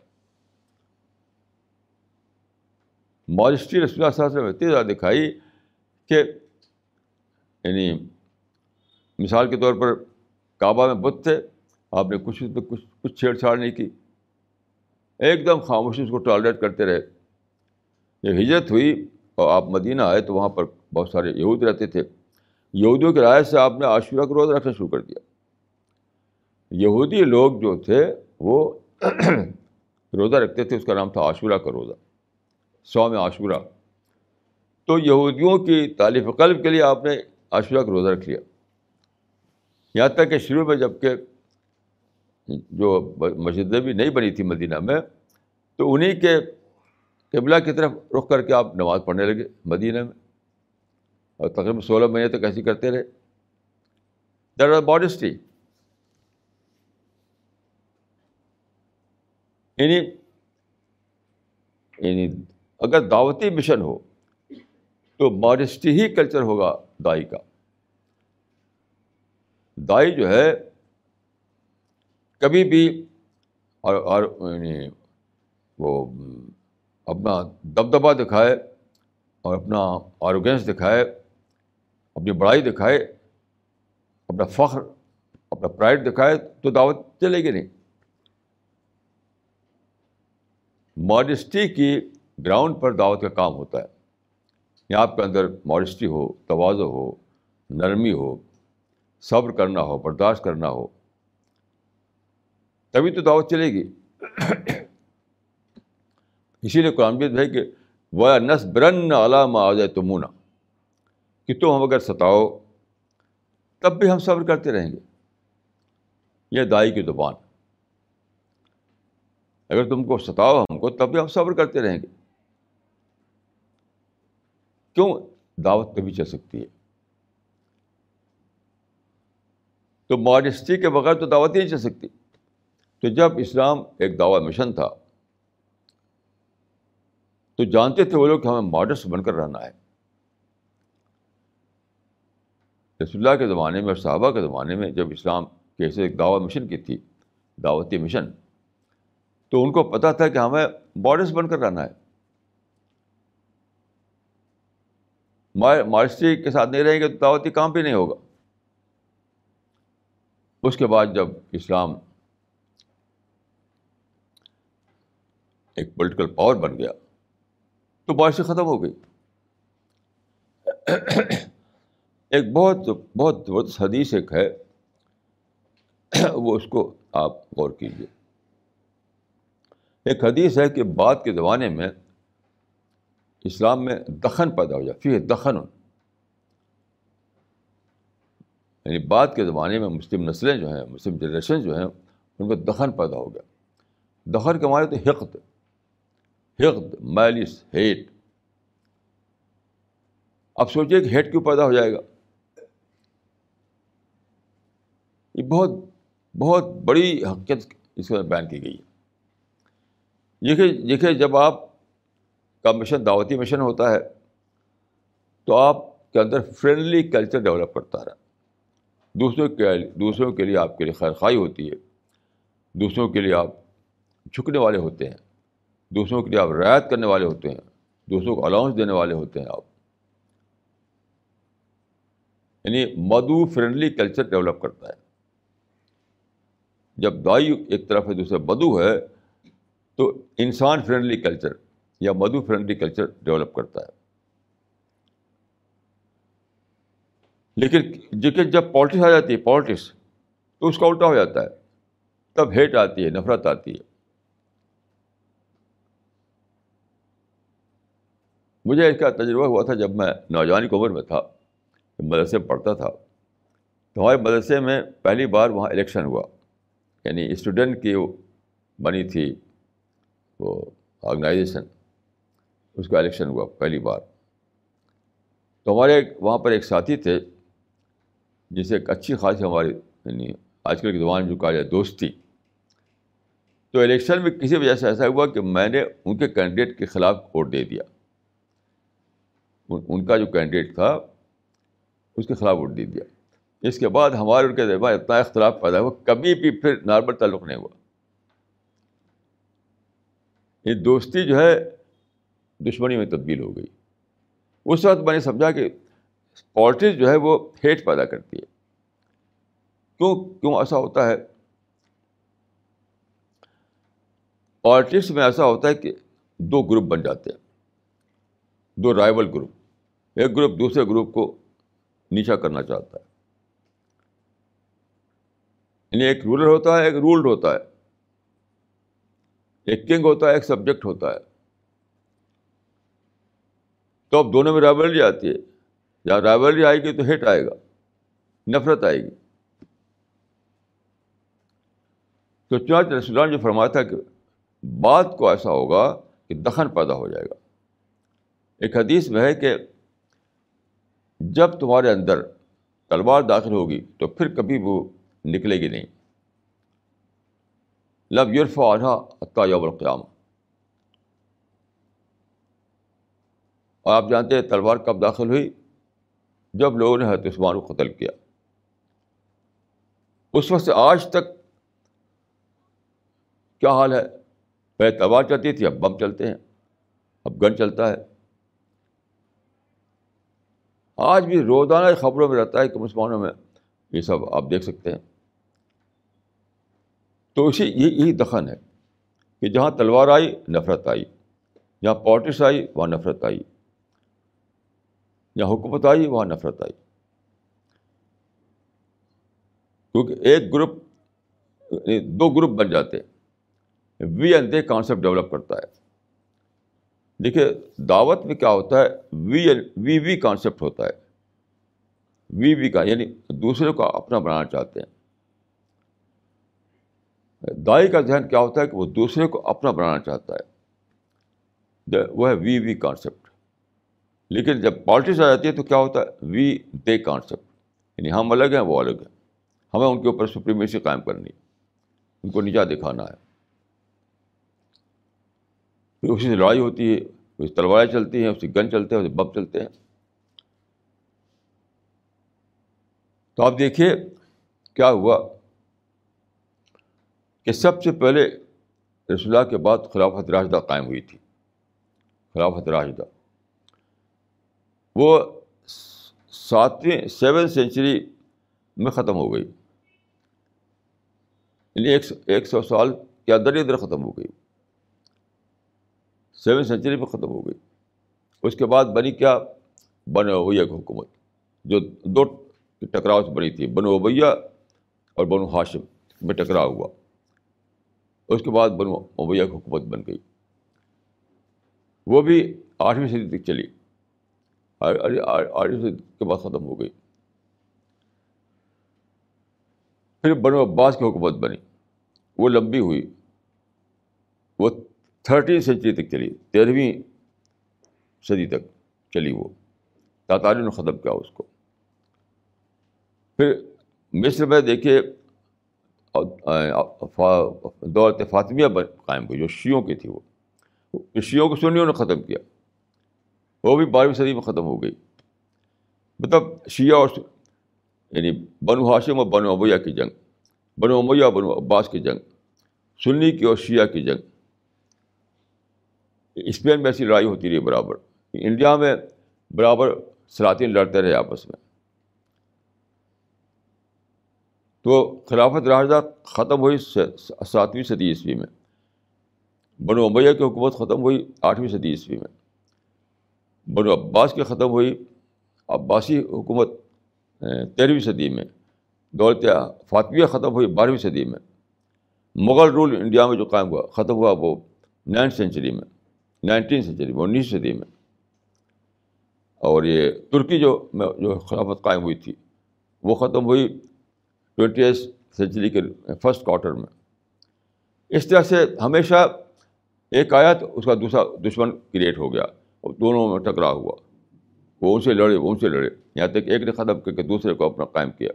ماڈسٹی رسول اللہ صلی اللہ علیہ وسلم اتنی زیادہ دکھائی کہ یعنی مثال کے طور پر کعبہ میں بت تھے، آپ نے کچھ کچھ کچھ چھیڑ چھاڑ نہیں کی۔ ایک دم خاموشی اس کو ٹالریٹ کرتے رہے۔ جب ہجرت ہوئی اور آپ مدینہ آئے تو وہاں پر بہت سارے یہود رہتے تھے۔ یہودیوں کی رائے سے آپ نے عاشورہ کا روزہ رکھنا شروع کر دیا۔ یہودی لوگ جو تھے، وہ روزہ رکھتے تھے، اس کا نام تھا عاشورہ کا روزہ سو میں عاشورہ۔ تو یہودیوں کی تعلیف قلب کے لیے آپ نے عاشورہ کا روزہ رکھ لیا۔ یہاں تک کہ شروع میں جبکہ جو مسجدیں بھی نہیں بنی تھی مدینہ میں، تو انہیں کے قبلہ کی طرف رخ کر کے آپ نماز پڑھنے لگے مدینہ میں۔ اور تقریباً سولہ مہینے تک ایسی کرتے رہے۔ در آر باڈسٹی یعنی یعنی اگر دعوتی مشن ہو تو ماڈسٹی ہی کلچر ہوگا دائی کا۔ دائی جو ہے، کبھی بھی اور اور یعنی وہ اپنا دبدبا دکھائے اور اپنا آروگینس دکھائے، اپنی بڑائی دکھائے، اپنا فخر، اپنا پرائڈ دکھائے تو دعوت چلے گی نہیں۔ ماڈسٹی کی گراؤنڈ پر دعوت کا کام ہوتا ہے۔ یا آپ کے اندر ماڈسٹی ہو توازو ہو، نرمی ہو، صبر کرنا ہو، برداشت کرنا ہو، تبھی تو دعوت چلے گی۔ اسی لیے قرآن بھی ہے کہ وہ نس برن علامہ آ جائے تمونا کہ تم ہم اگر ستاؤ، تب بھی ہم صبر کرتے رہیں گے۔ یہ دائی کی زبان۔ اگر تم کو ستاؤ ہم کو، تب بھی ہم صبر کرتے رہیں گے۔ کیوں دعوت کبھی چل سکتی ہے؟ تو ماڈسٹی کے بغیر تو دعوت ہی نہیں چل سکتی۔ تو جب اسلام ایک دعوی مشن تھا، تو جانتے تھے وہ لوگ کہ ہمیں ماڈسٹ بن کر رہنا ہے۔ رسول اللہ کے زمانے میں اور صحابہ کے زمانے میں جب اسلام کیسے ایک دعوی مشن کی تھی، دعوتی مشن، تو ان کو پتہ تھا کہ ہمیں ماڈسٹ بن کر رہنا ہے۔ ماڈسٹی کے ساتھ نہیں رہیں گے تو دعوتی کام بھی نہیں ہوگا۔ اس کے بعد جب اسلام ایک پولیٹیکل پاور بن گیا، تو بارشیں ختم ہو گئی۔ ایک بہت بہت زبردست حدیث ایک ہے، وہ اس کو آپ غور کیجیے ایک حدیث ہے کہ بعد کے زمانے میں اسلام میں دخن پیدا ہو جائے پھر دخن یعنی بعد کے زمانے میں مسلم نسلیں جو ہیں، مسلم جنریشن جو ہیں، ان کو دخن پیدا ہو گیا۔ دخن کے معنی تو حقد حقد میلس ہیٹ۔ اب سوچیے کہ ہیٹ کیوں پیدا ہو جائے گا۔ یہ بہت بہت بڑی حقیقت اس میں بیان کی گئی ہے۔ دیکھیے دیکھیے جب آپ کا مشن، دعوتی مشن ہوتا ہے، تو آپ کے اندر فرینڈلی کلچر ڈیولپ کرتا رہا۔ دوسروں کے دوسروں کے لیے آپ کے لیے خیر خائی ہوتی ہے۔ دوسروں کے لیے آپ جھکنے والے ہوتے ہیں۔ دوسروں کے لیے آپ رعایت کرنے والے ہوتے ہیں۔ دوسروں کو الاؤنس دینے والے ہوتے ہیں آپ۔ یعنی مدو فرینڈلی کلچر ڈیولپ کرتا ہے۔ جب دائی ایک طرف ہے دوسرا بدو ہے، تو انسان فرینڈلی کلچر یا مدو فرینڈلی کلچر ڈیولپ کرتا ہے۔ لیکن لیکن جب پالٹکس آ جاتی ہے پالٹکس تو اس کا الٹا ہو جاتا ہے۔ تب ہیٹ آتی ہے، نفرت آتی ہے۔ مجھے اس کا تجربہ ہوا تھا جب میں نوجوان کی عمر میں تھا مدرسے میں پڑھتا تھا۔ تو ہمارے مدرسے میں پہلی بار وہاں الیکشن ہوا۔ یعنی اسٹوڈنٹ کی بنی تھی وہ آرگنائزیشن۔ اس کا الیکشن ہوا پہلی بار۔ تو ہمارے وہاں پر ایک ساتھی تھے جسے ایک اچھی خاصی ہماری یعنی آج کل کے زبان جو کہا جائے دوستی۔ تو الیکشن میں کسی وجہ سے ایسا ہوا کہ میں نے ان کے کینڈیڈیٹ کے خلاف ووٹ دے دیا۔ ان کا جو کینڈیڈیٹ تھا، اس کے خلاف ووٹ دے دیا۔ اس کے بعد ہمارے ان کے دربار اتنا اختلاف پیدا ہوا، کبھی بھی پھر نارمل تعلق نہیں ہوا۔ یہ دوستی جو ہے دشمنی میں تبدیل ہو گئی۔ اس وقت میں نے سمجھا کہ پالٹکس جو ہے وہ ہیٹ پیدا کرتی ہے۔ کیوں؟ کیوں ایسا ہوتا ہے؟ پالٹکس میں ایسا ہوتا ہے کہ دو گروپ بن جاتے ہیں۔ دو رائول گروپ۔ ایک گروپ دوسرے گروپ کو نیچا کرنا چاہتا ہے۔ یعنی ایک رولر ہوتا ہے، ایک رولڈ ہوتا ہے۔ ایک کنگ ہوتا ہے، ایک سبجیکٹ ہوتا ہے۔ تو اب دونوں میں رائبلری آتی ہے۔ جہاں رائبلری آئے گی تو ہٹ آئے گا، نفرت آئے گی۔ تو چنانچہ رسولان جو فرمایا تھا کہ بات کو ایسا ہوگا کہ دخن پیدا ہو جائے گا۔ ایک حدیث میں ہے کہ جب تمہارے اندر تلوار داخل ہوگی تو پھر کبھی وہ نکلے گی نہیں۔ لب یورف عطا یوم القیام اور آپ جانتے ہیں تلوار کب داخل ہوئی؟ جب لوگوں نے حضرت عثمان کو قتل کیا۔ اس وقت سے آج تک کیا حال ہے؟ پہلے تلوار چلتی تھی، اب بم چلتے ہیں، اب گن چلتا ہے۔ آج بھی روزانہ خبروں میں رہتا ہے کہ مسلمانوں میں یہ سب آپ دیکھ سکتے ہیں۔ تو اسی یہی دخن ہے کہ جہاں تلوار آئی، نفرت آئی۔ جہاں پالٹکس آئی، وہاں نفرت آئی۔ جہاں حکومت آئی وہاں نفرت آئی۔ کیونکہ ایک گروپ یعنی دو گروپ بن جاتے ہیں۔ We and they concept develop کرتا ہے۔ دیکھیے دعوت میں کیا ہوتا ہے؟ وی یعنی وی وی کانسیپٹ ہوتا ہے۔ وی وی کا یعنی دوسرے کو اپنا بنانا چاہتے ہیں۔ دائی کا ذہن کیا ہوتا ہے کہ وہ دوسرے کو اپنا بنانا چاہتا ہے۔ وہ ہے وی وی کانسیپٹ لیکن جب پالٹکس آ جاتی ہے تو کیا ہوتا ہے؟ وی دے کانسیپٹ یعنی ہم الگ ہیں، وہ الگ ہیں۔ ہمیں ان کے اوپر سپریمیسی قائم کرنی ان کو نیچا دکھانا ہے۔ پھر اسی سے لڑائی ہوتی ہے اسی تلواریں چلتی ہیں اسی گن چلتے ہیں اسی بم چلتے ہیں۔ تو آپ دیکھیے کیا ہوا کہ سب سے پہلے رسول اللہ کے بعد خلافت راشدہ قائم ہوئی تھی۔ خلافت راشدہ۔ وہ ساتویں سیون سینچری میں ختم ہو گئی۔ یعنی ایک ایک سو سال کے اندر ہی اندر ختم ہو گئی۔ سیون سینچری میں ختم ہو گئی۔ اس کے بعد بنی کیا؟ بن ہوئی ایک حکومت، جو دو ٹکراؤ سے بنی تھی، بنو ابیا اور بنو ہاشم میں ٹکراؤ ہوا۔ اس کے بعد بنو ابیا کی حکومت بن گئی۔ وہ بھی آٹھویں صدی تک چلی۔ آٹھویں صدی کے بعد ختم ہو گئی۔ پھر بنو عباس کی حکومت بنی۔ وہ لمبی ہوئی۔ وہ تھرٹین سینچری تک چلی۔ تیرہویں صدی تک چلی وہ۔ تاتاریوں نے ختم کیا اس کو۔ پھر مصر میں دیکھیے دولت فاطمیہ قائم ہوئی، جو شیوں کی تھی وہ۔ شیوں کو سنیوں نے ختم کیا۔ وہ بھی بارہویں صدی میں ختم ہو گئی۔ مطلب شیعہ اور یعنی بنو ہاشم اور بنو ابیا کی جنگ، بنو امیہ بنو عباس کی جنگ، سنی کی اور شیعہ کی جنگ۔ اسپین میں ایسی لڑائی ہوتی رہی برابر۔ انڈیا میں برابر سلاطین لڑتے رہے آپس میں۔ تو خلافت راجدہ ختم ہوئی ساتویں صدی عیسوی میں۔ بنو امیہ کی حکومت ختم ہوئی آٹھویں صدی عیسوی میں۔ بنو عباس کی ختم ہوئی۔ عباسی حکومت تیرہویں صدی میں۔ دولت فاطمیہ ختم ہوئی بارہویں صدی میں۔ مغل رول انڈیا میں جو قائم ہوا، ختم ہوا وہ نائنتھ سینچری میں، نائنٹین سینچری میں انیس صدی میں۔ اور یہ ترکی جو جو خلافت قائم ہوئی تھی، وہ ختم ہوئی ٹوینٹی ایس سینچری کے فسٹ کوارٹر میں۔ اس طرح سے ہمیشہ ایک آیا تو اس کا دوسرا دشمن کریٹ ہو گیا۔ اور دونوں میں ٹکرا ہوا۔ وہ ان سے لڑے، وہ ان سے لڑے۔ یہاں تک ایک نے ختم کر کے دوسرے کو اپنا قائم کیا۔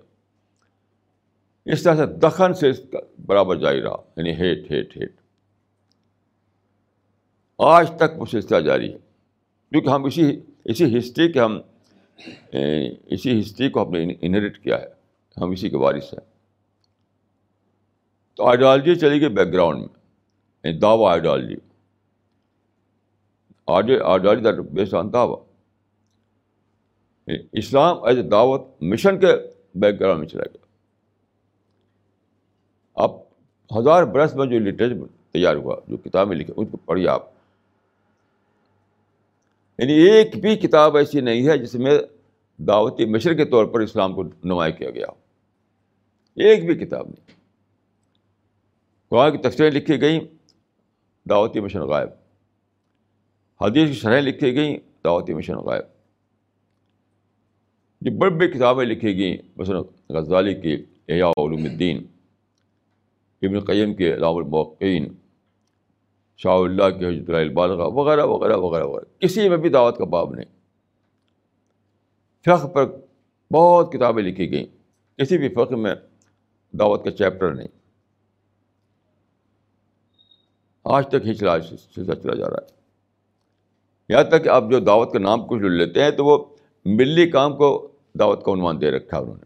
اس طرح سے دخن سے اس کا برابر جاری رہا یعنی ہیٹ ہیٹ ہیٹ۔ آج تک وہ سلسلہ جاری ہے۔ کیونکہ ہم اسی اسی ہسٹری کے ہم اسی ہسٹری کو ہم نے انہیریٹ کیا ہے۔ ہم اسی کے وارث ہیں۔ تو آئیڈیالوجی چلی گئی بیک گراؤنڈ میں یعنی دعوی ideology. Ideology that based on دعوی۔ اسلام ایز اے دعوت مشن کے بیک گراؤنڈ میں چلا گیا۔ اب ہزار برس میں جو لٹریچر تیار ہوا، جو کتابیں لکھیں ان کو پڑھیے آپ۔ یعنی ایک بھی کتاب ایسی نہیں ہے جس میں دعوتی مشر کے طور پر اسلام کو نمایاں کیا گیا۔ ایک بھی کتاب نہیں۔ قرآن کی تفصیلیں لکھی گئیں، دعوتی مشن غائب۔ حدیث کی شرحیں لکھی گئیں دعوتی مشن غائب۔ جو بڑی بڑی کتابیں لکھی گئیں، مثلاً غزالی کی، احیاء علوم الدین، ابن قیم کے علام الموقعین، شاہ اللہ کے حجرت البالغ وغیرہ وغیرہ وغیرہ وغیرہ۔ کسی میں بھی دعوت کا باب نہیں۔ فقہ پر بہت کتابیں لکھی گئیں۔ کسی بھی فقہ میں دعوت کا چیپٹر نہیں۔ آج تک ہی چلا، سلسلہ چلا جا رہا ہے۔ یہاں تک کہ آپ جو دعوت کا نام کچھ لیتے ہیں تو وہ ملی کام کو دعوت کا عنوان دے رکھا ہے انہوں نے۔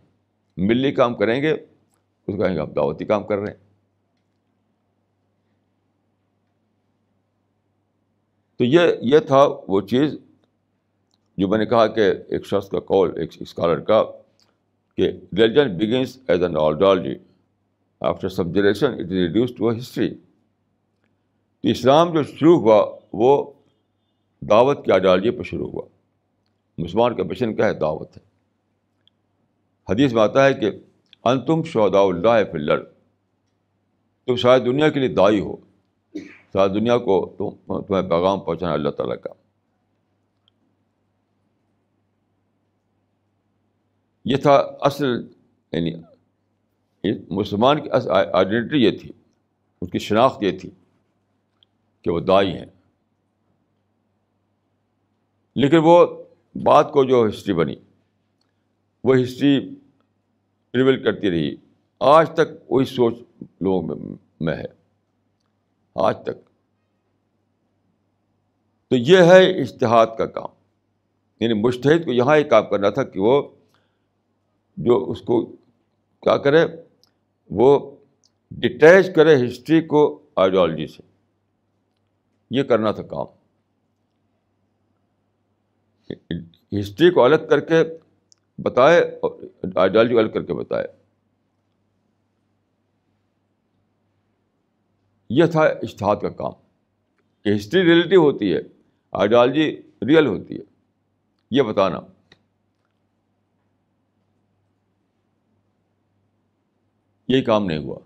ملی کام کریں گے، اس کو کہیں گے آپ دعوتی کام کر رہے ہیں۔ تو یہ یہ تھا وہ چیز جو میں نے کہا کہ ایک شخص کا کال ایک اسکالر کا کہ religion begins is an ideology after some generation it is reduced to a history تو اسلام جو شروع ہوا وہ دعوت کی آئیڈیالوجی پہ شروع ہوا۔ مسلمان کا مشن کیا ہے؟ دعوت ہے۔ حدیث میں آتا ہے کہ انتم شہدا اللہ فلر تم شاید دنیا کے لیے دائی ہو۔ شاید دنیا کو تم، تمہیں پیغام پہنچانا اللہ تعالیٰ کا۔ یہ تھا اصل یعنی مسلمان کی آئیڈینٹی یہ تھی۔ اس کی شناخت یہ تھی کہ وہ دائی ہیں۔ لیکن وہ بات کو جو ہسٹری بنی، وہ ہسٹری ریویل کرتی رہی۔ آج تک وہی سوچ لوگوں میں ہے۔ آج تک۔ تو یہ ہے اشتہاد کا کام۔ یعنی مشتحد کو یہاں ایک کام کرنا تھا کہ وہ جو اس کو کیا کرے، وہ ڈٹیچ کرے ہسٹری کو آئیڈیالوجی سے۔ یہ کرنا تھا کام۔ ہسٹری کو الگ کر کے بتائے اور آئیڈیالوجی کو الگ کر کے بتائے۔ یہ تھا اشتہاد کا کام۔ کہ ہسٹری ریلیٹیو ہوتی ہے، آئیڈیالوجی ریئل ہوتی ہے، یہ بتانا۔ یہی کام نہیں ہوا۔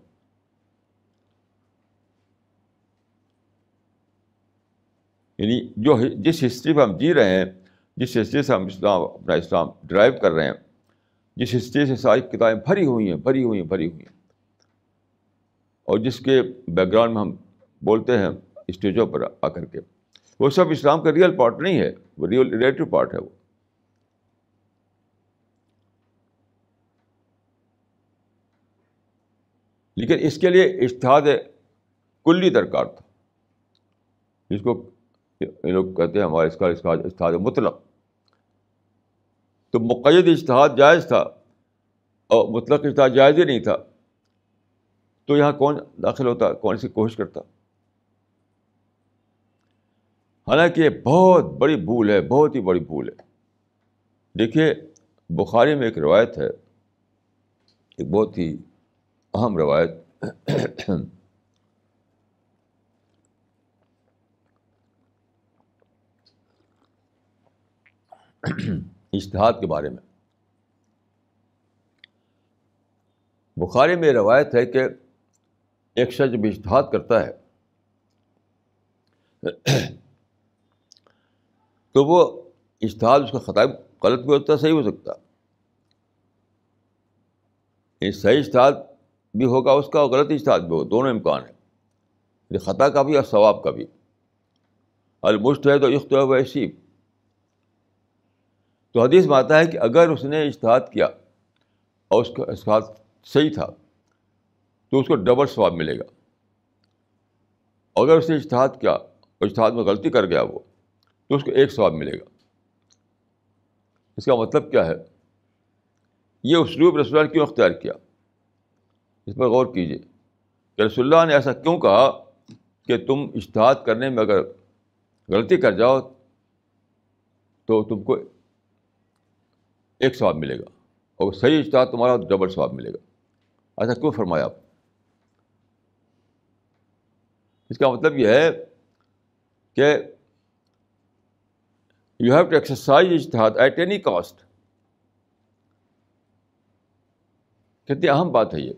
یعنی جو جس ہسٹری پہ ہم جی رہے ہیں جس ہسٹری سے ہم اسلام، اپنا اسلام ڈرائیو کر رہے ہیں، جس ہسٹری سے ساری کتابیں بھری ہوئی ہیں، بھری ہوئی ہیں، بھری ہوئی ہیں۔ اور جس کے بیک گراؤنڈ میں ہم بولتے ہیں اسٹیجوں پر آ کر کے۔ وہ سب اسلام کا ریئل پارٹ نہیں ہے، وہ ریئل ریلیٹو پارٹ ہے وہ۔ لیکن اس کے لیے اشتہاد کلی درکار تھا۔ جس کو یہ لوگ کہتے ہیں، ہمارے اس کا اشتہاد مطلق۔ تو مقید اشتہاد جائز تھا اور مطلق اشتہاد جائز ہی نہیں تھا۔ تو یہاں کون داخل ہوتا، کون سی کوشش کرتا؟ حالانکہ یہ بہت بڑی بھول ہے، بہت ہی بڑی بھول ہے۔ دیکھیے، بخاری میں ایک روایت ہے، ایک بہت ہی اہم روایت۔ اشتہاد کے بارے میں۔ بخاری میں روایت ہے کہ ایک شخص جب اشتہاد کرتا ہے تو وہ اشتہاد اس کا خطاب غلط بھی ہوتا ہے، صحیح ہو سکتا۔ یہ صحیح اشتہاد بھی ہوگا، اس کا اور غلط اشتہاد بھی ہوگا، دونوں امکان ہیں۔ خطا کا بھی اور ثواب کا بھی۔ المشت ہے تو اختیار ویسی تو حدیث میں آتا ہے کہ اگر اس نے اشتہاد کیا اور اس کا اشتہاد صحیح تھا، تو اس کو ڈبل ثواب ملے گا۔ اگر اس نے اشتہاد کیا اور اشتہاد میں غلطی کر گیا وہ، تو اس کو ایک ثواب ملے گا۔ اس کا مطلب کیا ہے؟ یہ اسلوب رسول اللہ کیوں اختیار کیا؟ اس پر غور کیجیے کہ رسول اللہ نے ایسا کیوں کہا کہ تم اشتہاد کرنے میں اگر غلطی کر جاؤ تو تم کو ایک ثواب ملے گا۔ اور صحیح اشتہار تمہارا ڈبل ثواب ملے گا۔ ایسا کیوں فرمایا آپ؟ اس کا مطلب یہ ہے کہ یو ہیو ٹو ایکسرسائز اشتہاد ایٹ اینی کاسٹ کتنی اہم بات ہے یہ۔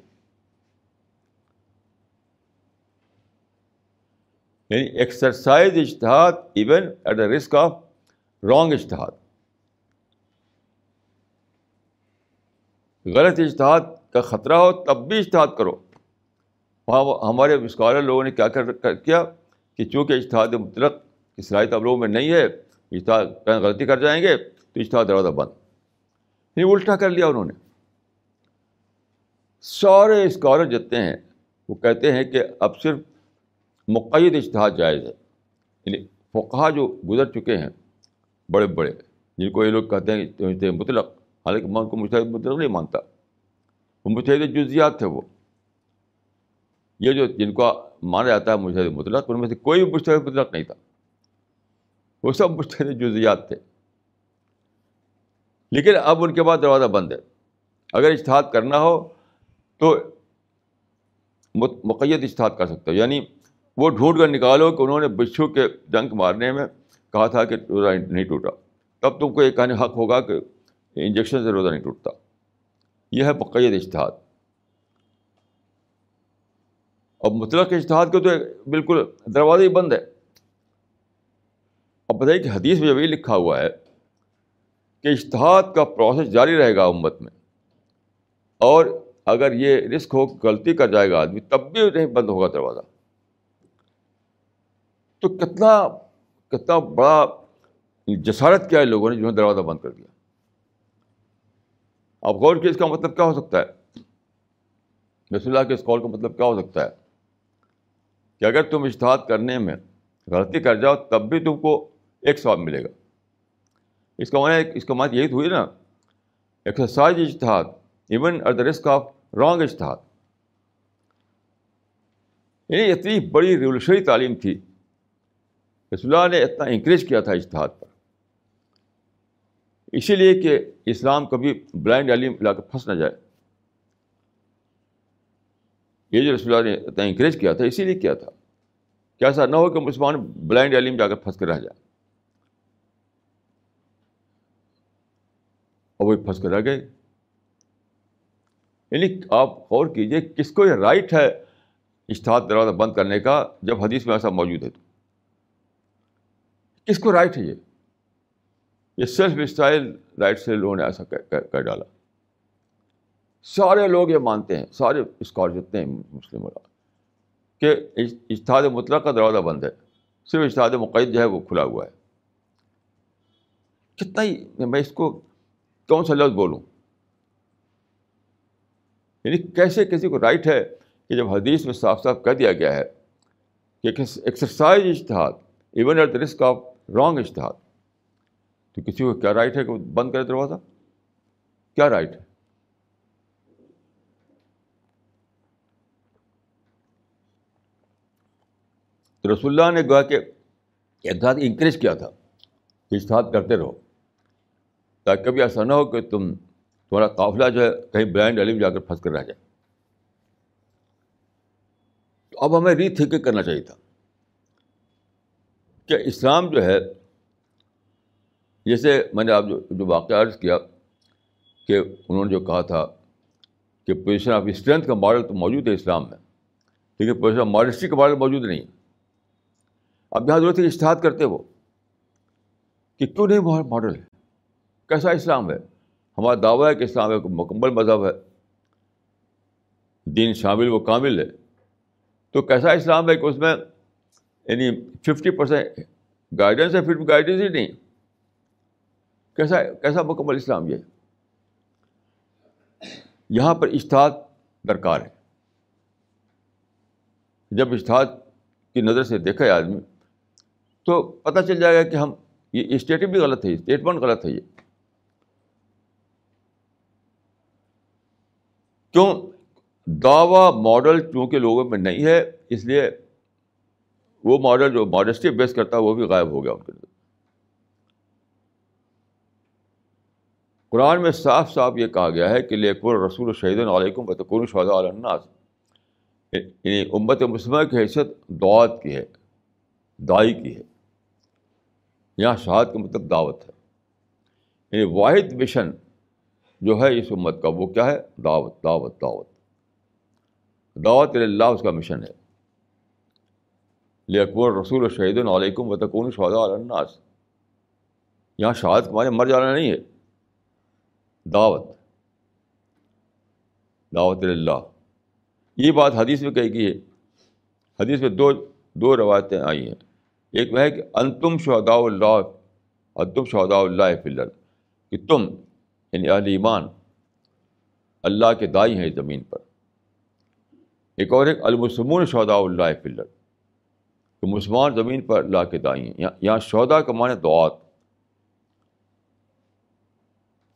یعنی ایکسرسائز اشتہاد even at the risk of wrong اشتہاد غلط اشتہاد کا خطرہ ہو تب بھی اشتہاد کرو۔ وہاں ہمارے اسکالر لوگوں نے کیا کر کیا کہ چونکہ اشتہاد مطلق کی صلاحیت اب لوگوں میں نہیں ہے اشتہاد غلطی کر جائیں گے تو اشتہاد دروازہ بند۔ نہیں الٹا کر لیا انہوں نے۔ سارے اسکالر جتنے ہیں وہ کہتے ہیں کہ اب صرف مقید اشتہاد جائز ہے۔ یعنی فقہ جو گزر چکے ہیں، بڑے بڑے، جن کو یہ لوگ کہتے ہیں مطلق حالانکہ میں ان کو مشتحد مطلق نہیں مانتا وہ مشتحد جزیات تھے وہ یہ جو جن کو مانا جاتا ہے مشتحد مطلق ان میں سے کوئی بھی مشتحد مطلق نہیں تھا وہ سب مشترک جزیات تھے لیکن اب ان کے بعد دروازہ بند ہے. اگر اشتہاد کرنا ہو تو مقید اشتہاد کر سکتے ہو یعنی وہ ڈھونڈ کر نکالو کہ انہوں نے بچھو کے ڈنک مارنے میں کہا تھا کہ نہیں ٹوٹا. تب تم کو یہ کہنے حق ہوگا کہ انجیکشن سے روزہ نہیں ٹوٹتا یہ ہے مقید اشتہاد اب مطلق اشتہاد کے تو بالکل دروازہ ہی بند ہے اب بتائیے کہ حدیث میں جب یہ لکھا ہوا ہے کہ اشتہاد کا پروسیس جاری رہے گا امت میں اور اگر یہ رسک ہو غلطی کر جائے گا آدمی تب بھی نہیں بند ہوگا دروازہ تو کتنا کتنا بڑا جسارت کیا ہے لوگوں نے جنہوں نے دروازہ بند کر دیا اب غور کی اس کا مطلب کیا ہو سکتا ہے؟ رسول اللہ کے اس قول کا مطلب کیا ہو سکتا ہے؟ کہ اگر تم اشتہاد کرنے میں غلطی کر جاؤ، تب بھی تم کو ایک سواب ملے گا۔ اس کا معنی اس کا معنی یہی تو ہوئی نا ایکسرسائز اشتہاد even at the risk of wrong اشتہاد یعنی اتنی بڑی ریولیوشنری تعلیم تھی۔ رسول اللہ نے اتنا انکریج کیا تھا اشتہاد پر۔ اسی لیے کہ اسلام کبھی بلائنڈ علیم لا کے پھنس نہ جائے۔ یہ جو رسول اللہ نے اتنا انکریج کیا تھا، اسی لیے کیا تھا۔ کہ ایسا نہ ہو کہ مسلمان بلائنڈ علیم جا کر پھنس کر رہ جائے۔ اور وہ پھنس کر رہ گئے۔ یعنی آپ غور کیجیے کس کو یہ رائٹ ہے اشتہاد دروازہ بند کرنے کا جب حدیث میں ایسا موجود ہے۔ تو کس کو رائٹ ہے یہ؟ یہ سیلف اسٹائل رائٹ سے لوگوں نے ایسا کر ڈالا۔ سارے لوگ یہ مانتے ہیں، سارے اسکالر جتنے ہیں مسلم کہ اشتہاد مطلق کا دروازہ بند ہے۔ صرف اشتہاد مقید جو ہے وہ کھلا ہوا ہے۔ کتنا ہی میں اس کو کون سا لفظ بولوں؟ یعنی کیسے کسی کو رائٹ ہے کہ جب حدیث میں صاف صاف کہہ دیا گیا ہے کہ ایکسرسائز اشتہاد even at the risk of wrong اشتہاد تو کسی کو کیا رائٹ ہے کہ بند کرے دروازہ؟ کیا رائٹ ہے؟ تو رسول اللہ نے کہا کہ اتحاد انکریج کیا تھا کہ اشتہاد کرتے رہو، تاکہ کبھی ایسا نہ ہو کہ تم تمہارا قافلہ جو ہے کہیں بلائنڈ علیم جا کر پھنس کر رہ جائے۔ تو اب ہمیں ری تھنکنگ کرنا چاہیے تھا کہ اسلام جو ہے جیسے میں نے آپ جو جو واقعہ عرض کیا کہ انہوں نے جو کہا تھا کہ پوزیشن آف اسٹرینتھ کا ماڈل تو موجود ہے اسلام میں، لیکن پوزیشن آف ماڈسٹی کا ماڈل موجود نہیں۔ اب یہاں ضرورت ہے اشتہاد کرتے وہ کہ کیوں نہیں ماڈل ہے؟ کیسا اسلام ہے؟ ہمارا دعویٰ ہے کہ اسلام ایک مکمل مذہب ہے، دین شامل و کامل ہے۔ تو کیسا اسلام ہے کہ اس میں یعنی ففٹی پرسینٹ گائیڈنس ہے پھر گائیڈنس ہی نہیں۔ کیسا کیسا مکمل اسلام یہ یہاں پر اشتہاد درکار ہے۔ جب اشتہاد کی نظر سے دیکھا ہے آدمی، تو پتہ چل جائے گا کہ ہم، یہ اسٹیٹ بھی غلط ہے اسٹیٹمنٹ غلط ہے یہ۔ کیوں؟ دعویٰ ماڈل چونکہ لوگوں میں نہیں ہے، اس لیے وہ ماڈل جو ماڈسٹی بیس کرتا ہے، وہ بھی غائب ہو گیا ان کے اندر۔ قرآن میں صاف صاف یہ کہا گیا ہے کہ لیکن رسول شہید علیکم بتکون شہدا الناس۔ یعنی امت مسلمہ کی حیثیت دعات کی ہے، دائی کی ہے۔ یہاں شہاد کا مطلب دعوت ہے۔ یعنی واحد مشن جو ہے اس امت کا وہ کیا ہے؟ دعوت دعوت دعوت۔ دعوت اللہ اس کا مشن ہے۔ لیکن رسول شہید علیکم و شہدا الناس۔ یہاں شہادت کے معنی مر جانا نہیں ہے۔ دعوت دعوت اللہ۔ یہ بات حدیث میں کہی گئی ہے۔ حدیث میں دو دو روایتیں آئی ہیں۔ ایک وہ ہے کہ انتم شہداء اللہ، انتم شہداء اللہ فلر کہ تم یعنی اہل ایمان، اللہ کے دائی ہیں زمین پر۔ ایک اور ایک المسمون شہداء اللہ فلر کہ مسلمان زمین پر اللہ کے دائی ہیں۔ یہاں شہدا کا معنی دعات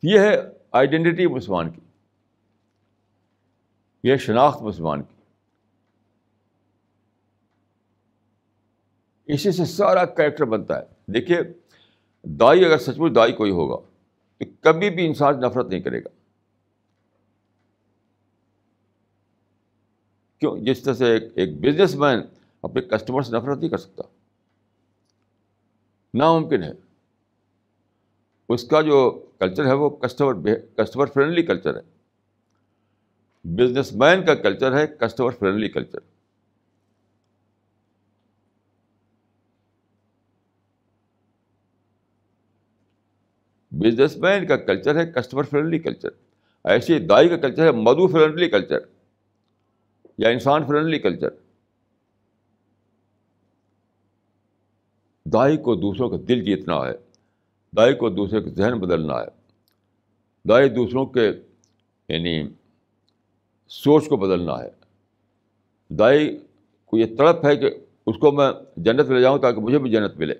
یہ ہے آئیڈینٹی مسلمان کی یہ شناخت مسلمان کی۔ اسی سے سارا کریکٹر بنتا ہے۔ دیکھیے، دائی اگر سچ مچ دائی کوئی ہوگا، تو کبھی بھی انسان نفرت نہیں کرے گا۔ کیوں؟ جس طرح سے ایک بزنس مین اپنے کسٹمر سے نفرت نہیں کر سکتا۔ ناممکن ہے۔ اس کا جو کلچر ہے وہ کسٹمر کسٹمر فرینڈلی کلچر ہے۔ بزنس مین کا کلچر ہے customer friendly culture businessman کا کلچر ہے کسٹمر فرینڈلی کلچر ایسے دائی کا کلچر ہے مدو فرینڈلی کلچر یا انسان فرینڈلی کلچر دائی کو دوسروں کا دل جیتنا ہے۔ دائی کو دوسرے کا ذہن بدلنا ہے۔ دائی دوسروں کے یعنی سوچ کو بدلنا ہے۔ دائی کو یہ تڑپ ہے کہ اس کو میں جنت لے جاؤں تاکہ مجھے بھی جنت ملے۔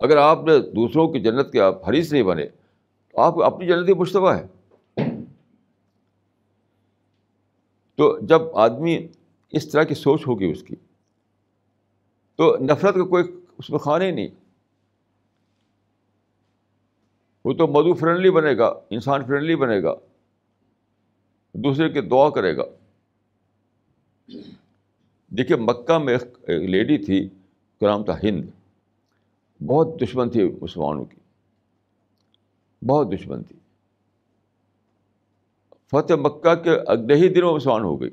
اگر آپ نے دوسروں کی جنت کے آپ حریث نہیں بنے، تو آپ اپنی جنت ہی مشتبہ ہے۔ تو جب آدمی اس طرح کی سوچ ہوگی اس کی، تو نفرت کا کوئی اس میں خانہ ہی نہیں۔ وہ تو مدو فرینڈلی بنے گا، انسان فرینڈلی بنے گا، دوسرے کی دعا کرے گا۔ دیکھیے مکہ میں ایک لیڈی تھی نام تھا ہند۔ بہت دشمن تھی مسلمانوں کی۔ بہت دشمن تھی۔ فتح مکہ کے اگلے ہی دنوں مسلمان ہو گئی۔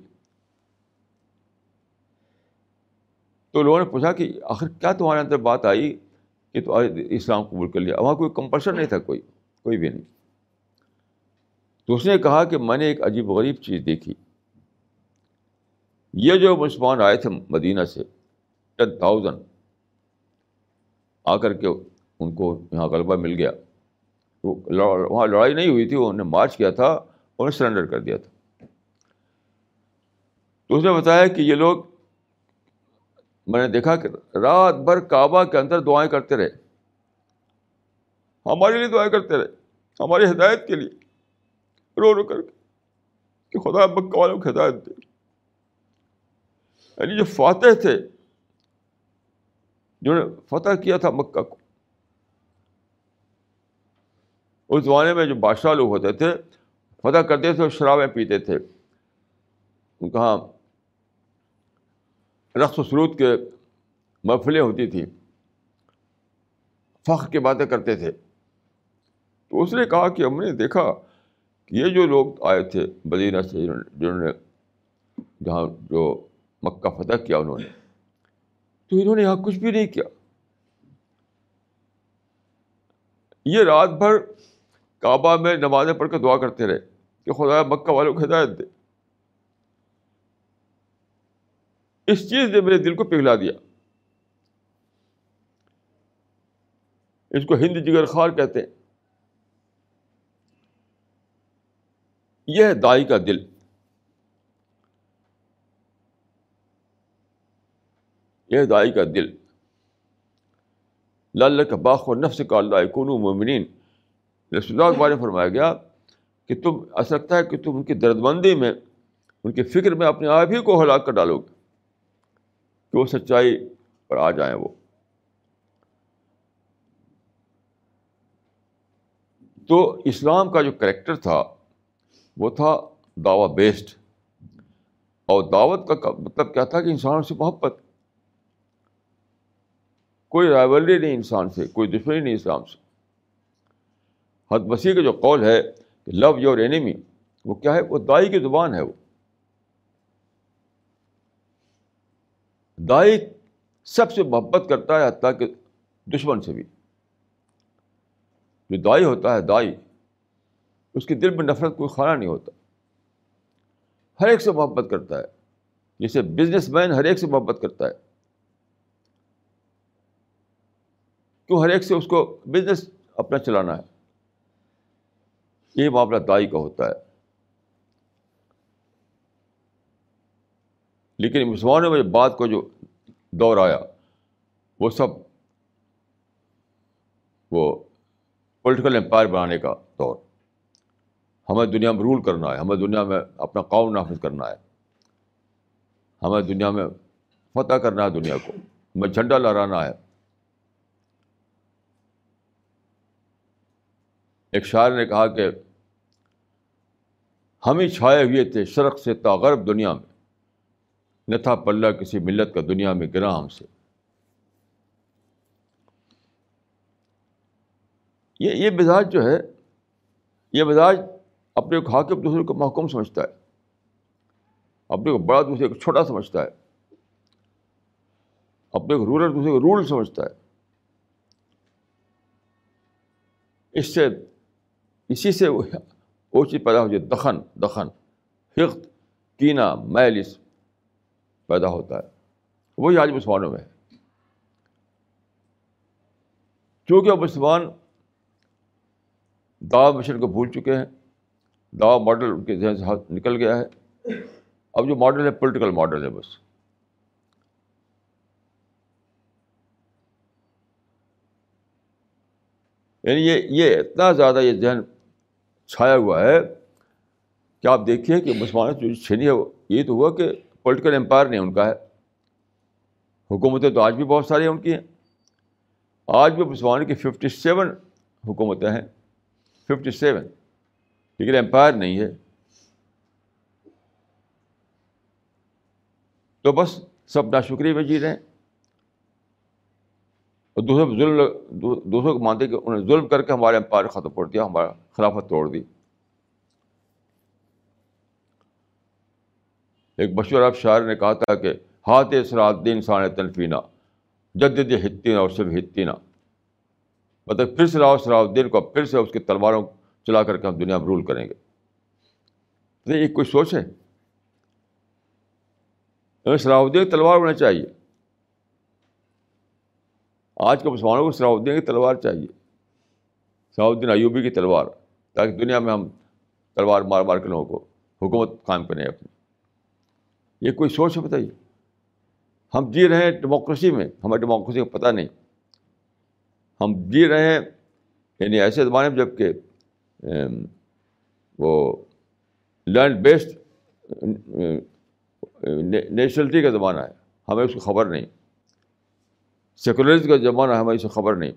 تو لوگوں نے پوچھا کہ آخر کیا تمہارے اندر بات آئی؟ کہ تو اسلام قبول کر لیا۔ وہاں کوئی کمپلشن نہیں تھا، کوئی کوئی بھی نہیں۔ تو اس نے کہا کہ میں نے ایک عجیب غریب چیز دیکھی۔ یہ جو مسلمان آئے تھے مدینہ سے، ٹین تھاؤزنڈ آ کر کے ان کو یہاں غلبہ مل گیا۔ وہاں لڑائی نہیں ہوئی تھی، انہوں نے مارچ کیا تھا انہیں سرنڈر کر دیا تھا۔ تو اس نے بتایا کہ یہ لوگ میں نے دیکھا کہ رات بھر کعبہ کے اندر دعائیں کرتے رہے۔ ہمارے لیے دعائیں کرتے رہے، ہماری ہدایت کے لیے۔ رو رو کر کے کہ خدا مکہ والوں کو ہدایت دے۔ یعنی جو فاتح تھے جنہوں نے فتح کیا تھا مکہ کو۔ اس زمانے میں جو بادشاہ لوگ ہوتے تھے، فتح کرتے تھے اور شرابیں پیتے تھے۔ کہاں رقص و سرود کے محفلیں ہوتی تھیں، فخر کی باتیں کرتے تھے۔ تو اس نے کہا کہ ہم نے دیکھا کہ یہ جو لوگ آئے تھے، مدینہ سے، جنہوں نے جہاں جو مکہ فتح کیا انہوں نے، تو انہوں نے یہاں کچھ بھی نہیں کیا۔ یہ رات بھر کعبہ میں نمازیں پڑھ کے دعا کرتے رہے کہ خدا مکہ والوں کو ہدایت دے۔ اس چیز نے میرے دل کو پگھلا دیا۔ اس کو ہند جگر خار کہتے ہیں۔ یہ ہے دائی کا دل۔ یہ دائی کا دل۔ لال کا باخ و نفس کا اللہ کون مومنین۔ رسول اللہ کے بارے میں فرمایا گیا کہ تم، ایسا لگتا ہے کہ تم ان کی درد مندی میں، ان کی فکر میں اپنے آپ ہی کو ہلاک کر ڈالو گے۔ کہ وہ سچائی پر آ جائیں وہ۔ تو اسلام کا جو کریکٹر تھا، وہ تھا دعوی بیسڈ اور دعوت کا مطلب کیا تھا کہ انسانوں سے محبت۔ کوئی رائولری نہیں انسان سے، کوئی دشمنی نہیں اسلام سے۔ حد مسیح کا جو قول ہے کہ لو یور اینیمی وہ کیا ہے؟ وہ دائی کی زبان ہے وہ۔ دائی سب سے محبت کرتا ہے حتیٰ کہ دشمن سے بھی۔ جو دائی ہوتا ہے دائی، اس کے دل میں نفرت، کوئی خانہ نہیں ہوتا۔ ہر ایک سے محبت کرتا ہے۔ جیسے بزنس مین ہر ایک سے محبت کرتا ہے۔ کیوں ہر ایک سے اس کو بزنس اپنا چلانا ہے؟ یہ معاملہ دائی کا ہوتا ہے۔ لیکن مسلمانوں میں بات کو جو دور آیا، وہ سب وہ پولیٹیکل امپائر بنانے کا دور۔ ہمیں دنیا میں رول کرنا ہے، ہمیں دنیا میں اپنا قوم نافذ کرنا ہے۔ ہمیں دنیا میں فتح کرنا ہے دنیا کو۔ میں جھنڈا لہرانا ہے۔ ایک شاعر نے کہا کہ ہم ہی چھائے ہوئے تھے شرق سے تاغرب دنیا میں۔ نہ تھا پلہ کسی ملت کا دنیا میں گرا ہم سے۔ یہ یہ مزاج جو ہے، یہ مزاج اپنے کو حاکم دوسرے کو محکوم سمجھتا ہے۔ اپنے کو بڑا دوسرے کو چھوٹا سمجھتا ہے۔ اپنے کو رولر دوسرے کو رول سمجھتا ہے۔ اس سے، اسی سے وہ چیز پیدا ہو جائے دخن دخن حقت کینہ میلس پیدا ہوتا ہے۔ وہی آج مسلمانوں میں۔ ہے کیونکہ مسلمان دعا مشن کو بھول چکے ہیں دعا ماڈل ان کے ذہن سے ہاتھ نکل گیا ہے۔ اب جو ماڈل ہے پولیٹیکل ماڈل ہے بس۔ یعنی یہ یہ اتنا زیادہ یہ ذہن چھایا ہوا ہے کہ آپ دیکھیے کہ مسلمانوں جو چھینی ہے، یہ تو ہوا کہ پولیٹیکل امپائر نہیں ان کا ہے۔ حکومتیں تو آج بھی بہت ساری ہیں ان کی۔ ہیں آج بھی مسلمانوں کی ففٹی سیون حکومتیں ہیں۔ ففٹی سیون لیکن امپائر نہیں ہے۔ تو بس سب ناشکری میں جی رہے ہیں۔ اور دوسرے ظلم دوسروں کو مانتے کہ انہوں نے ظلم کر کے ہمارے امپائر ختم کر دیا، ہمارا خلافت توڑ دی۔ ایک مشہور اب شاعر نے کہا تھا کہ ہاتھ الدین سان تنفینہ جدید ہتینہ اور صرف ہتینہ مطلب پھر سے راؤ صلاح الدین کو، پھر سے اس کی تلواروں چلا کر کے ہم دنیا میں رول کریں گے۔ یہ کوئی سوچ ہے؟ صلاح الدین کی تلوار ہونا چاہیے۔ آج کے مسلمانوں کو صلاح الدین کی تلوار چاہیے۔ صلاح الدین ایوبی کی تلوار، تاکہ دنیا میں ہم تلوار مار مار کے لوگوں کو حکومت قائم کریں اپنی۔ یہ کوئی سوچ ہے بتائیے ہم جی رہے ہیں ڈیموکریسی میں ہمیں ڈیموکریسی کا پتہ نہیں۔ ہم جی رہے ہیں یعنی ایسے زمانے میں جبکہ وہ لینڈ بیسڈ نیشنلٹی کا زمانہ ہے۔ ہمیں اس کی خبر نہیں۔ سیکولرز کا زمانہ ہے، ہمیں اس کی خبر نہیں۔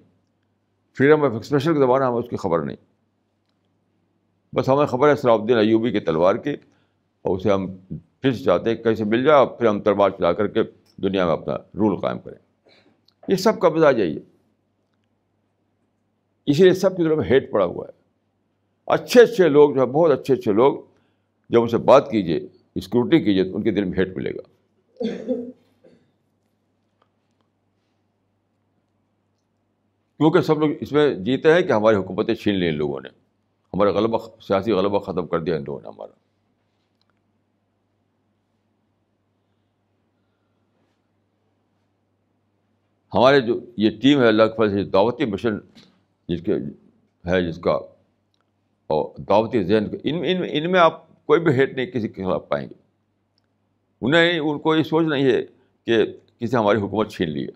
فریڈم آف ایکسپریشن کا زمانہ ہمیں اس کی خبر نہیں۔ بس ہمیں خبر ہے، صلاح الدین ایوبی کی تلوار کی، اور اسے ہم پھر سے چاہتے ہیں کہیں سے مل جائے اور پھر ہم تلوار چلا کر کے دنیا میں اپنا رول قائم کریں۔ یہ سب کا مزاج ہے۔ اسی لیے سب کی طرف ہیٹ پڑا ہوا ہے۔ اچھے اچھے لوگ جو ہے بہت اچھے اچھے لوگ، جب ان سے بات کیجیے، اسکروٹی کیجیے، تو ان کے دل میں ہیٹ ملے گا۔ کیونکہ سب لوگ اس میں جیتے ہیں کہ ہماری حکومتیں چھین لی ان لوگوں نے۔ ہمارا غلبہ، سیاسی غلبہ ختم کر دیا ان لوگوں نے، ہمارا۔ ہمارے جو یہ ٹیم ہے اللہ کے فضل دعوتی مشن جس کے ہے، جس کا اور دعوتی ذہن ان ان ان میں آپ کوئی بھی ہیٹ نہیں کسی کے خلاف پائیں گے۔ انہیں ان کو یہ سوچ نہیں ہے کہ کسی ہماری حکومت چھین لی ہے۔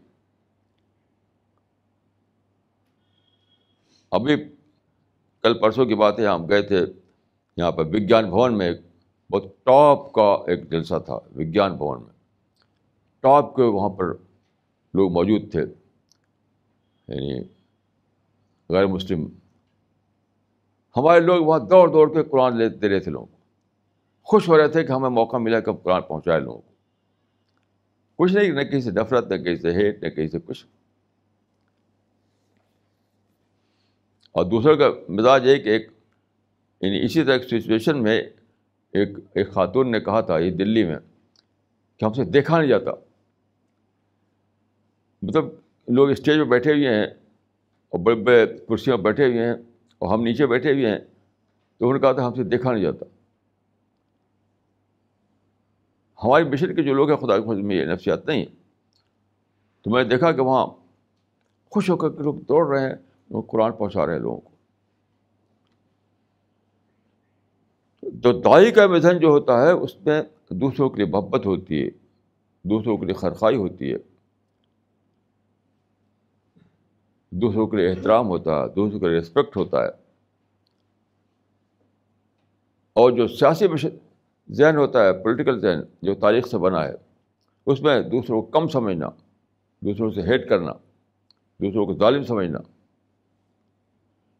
ابھی کل پرسوں کی بات ہے ہم گئے تھے، یہاں پہ وگیان بھون میں ایک بہت ٹاپ کا ایک جلسہ تھا، وگیان بھون میں۔ ٹاپ کے وہاں پر لوگ موجود تھے۔ یعنی غیر مسلم۔ ہمارے لوگ وہاں دوڑ دوڑ کے قرآن لے دے رہے تھے لوگوں کو۔ خوش ہو رہے تھے کہ ہمیں موقع ملا کہ ہم قرآن پہنچائے لوگوں کو۔ کچھ نہیں، نہ کہیں سے نفرت، نہ کہیں سے ہیٹ، نہ کہیں سے کچھ۔ اور دوسرے کا مزاج ہے کہ ایک یعنی اسی طرح سچویشن میں ایک ایک خاتون نے کہا تھا یہ دلی میں کہ ہم سے دیکھا نہیں جاتا۔ مطلب لوگ اسٹیج پہ بیٹھے ہوئے ہیں اور بڑے بڑے کرسیوں پہ بیٹھے ہوئے ہیں اور ہم نیچے بیٹھے ہوئے ہیں تو انہوں نے کہا تھا ہم سے دیکھا نہیں جاتا۔ ہماری مشن کے جو لوگ ہیں خدا کے میں یہ نفسیات نہیں تو میں نے دیکھا کہ وہاں خوش ہو کر کے لوگ دوڑ رہے ہیں وہ قرآن پہنچا رہے ہیں لوگوں کو۔ تو دائی کا مزن جو ہوتا ہے، اس میں دوسروں کے لیے محبت ہوتی ہے، دوسروں کے لیے خرخائی ہوتی ہے۔ دوسروں کے لیے احترام ہوتا ہے، دوسروں کے لیے رسپیکٹ ہوتا ہے۔ اور جو سیاسی ذہن ہوتا ہے پولیٹیکل ذہن جو تاریخ سے بنا ہے، اس میں دوسروں کو کم سمجھنا، دوسروں سے ہیٹ کرنا، دوسروں کو ظالم سمجھنا،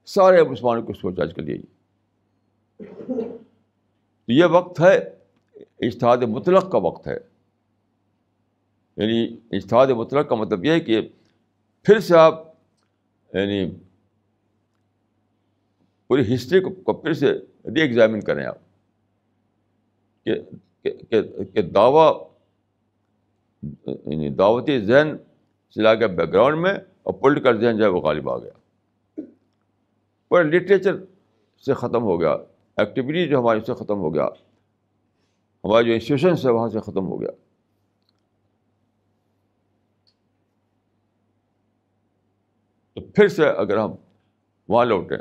سارے مسلمانوں کی سوچ آج کل یہی یہ وقت ہے اشتہاد مطلق کا وقت ہے۔ یعنی اشتہاد مطلق کا مطلب یہ ہے کہ پھر سے آپ یعنی پوری ہسٹری کو پھر سے ری ایگزامن کریں آپ۔ کہ دعویٰ یعنی دعوتی ذہن چلا گیا بیک گراؤنڈ میں اور پولیٹیکل ذہن جو ہے وہ غالب آ گیا۔ پر لٹریچر سے ختم ہو گیا۔ ایکٹیویٹی جو ہماری سے ختم ہو گیا۔ ہمارے جو انسٹیٹیوشنس ہے وہاں سے ختم ہو گیا۔ تو پھر سے اگر ہم وہاں لوٹیں،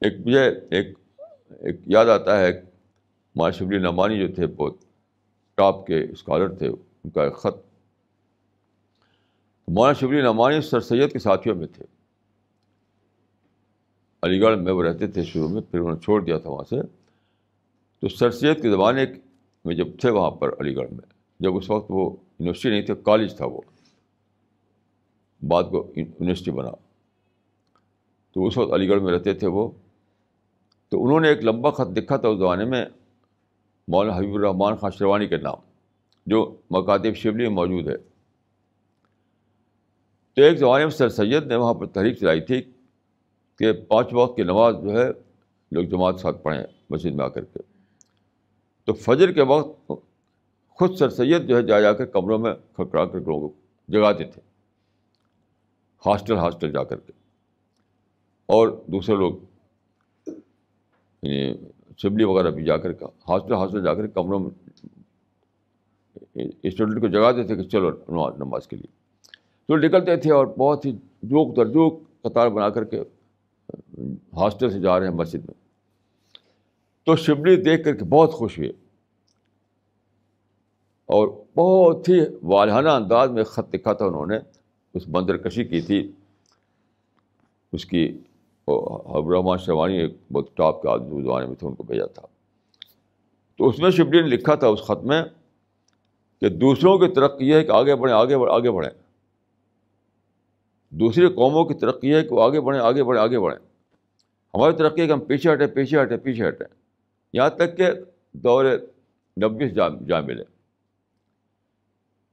ایک مجھے ایک ایک یاد آتا ہے مولانا شبلی نعمانی جو تھے، بہت ٹاپ کے اسکالر تھے، ان کا ایک خط۔ مولانا شبلی نعمانی سر سید کے ساتھیوں میں تھے۔ علی گڑھ میں وہ رہتے تھے شروع میں، پھر انہوں نے چھوڑ دیا تھا وہاں سے۔ تو سر سید کے زمانے میں جب تھے وہاں پر علی گڑھ میں، جب اس وقت وہ یونیورسٹی نہیں تھے کالج تھا وہ۔ بعد کو یونیورسٹی بنا۔ تو اس وقت علی گڑھ میں رہتے تھے وہ۔ تو انہوں نے ایک لمبا خط لکھا تھا اس زمانے میں، مولانا حبیب الرحمٰن خان شروانی کے نام، جو مکاتب شبلی میں موجود ہے۔ تو ایک زمانے میں سر سید نے وہاں پر تحریک چلائی تھی کہ پانچ وقت کی نماز جو ہے، لوگ جماعت ساتھ پڑھیں مسجد میں آ کر کے۔ تو فجر کے وقت خود سر سید جو ہے، جا جا کر کمروں میں کھڑکڑا کر لوگوں کو جگاتے تھے۔ ہاسٹل ہاسٹل جا کر کے۔ اور دوسرے لوگ یعنی شبلی وغیرہ بھی جا کر کے، ہاسٹل ہاسٹل جا کر کمروں میں، اسٹوڈنٹ کو جگاتے تھے کہ چلو نماز کے لیے۔ تو نکلتے تھے اور بہت ہی جوک در جوک قطار بنا کر کے ہاسٹل سے جا رہے ہیں مسجد میں۔ تو شبلی دیکھ کر کے بہت خوش ہوئے۔ اور بہت ہی والہانہ انداز میں خط لکھا تھا انہوں نے اس بندر کشی کی تھی۔ اس کی رحمان شیوانی ایک بہت ٹاپ کے آدمی زمانے میں تھے، ان کو بھیجا تھا۔ تو اس میں شبلی نے لکھا تھا اس خط میں کہ دوسروں کی ترقی یہ ہے کہ آگے بڑھیں آگے بڑھیں آگے بڑھیں۔ دوسری قوموں کی ترقی یہ ہے کہ وہ آگے بڑھیں آگے بڑھیں آگے بڑھیں۔ ہماری ترقی ہے کہ ہم پیچھے ہٹیں پیچھے ہٹیں پیچھے ہٹیں۔ یہاں تک کہ دور نبیس جا جا ملے۔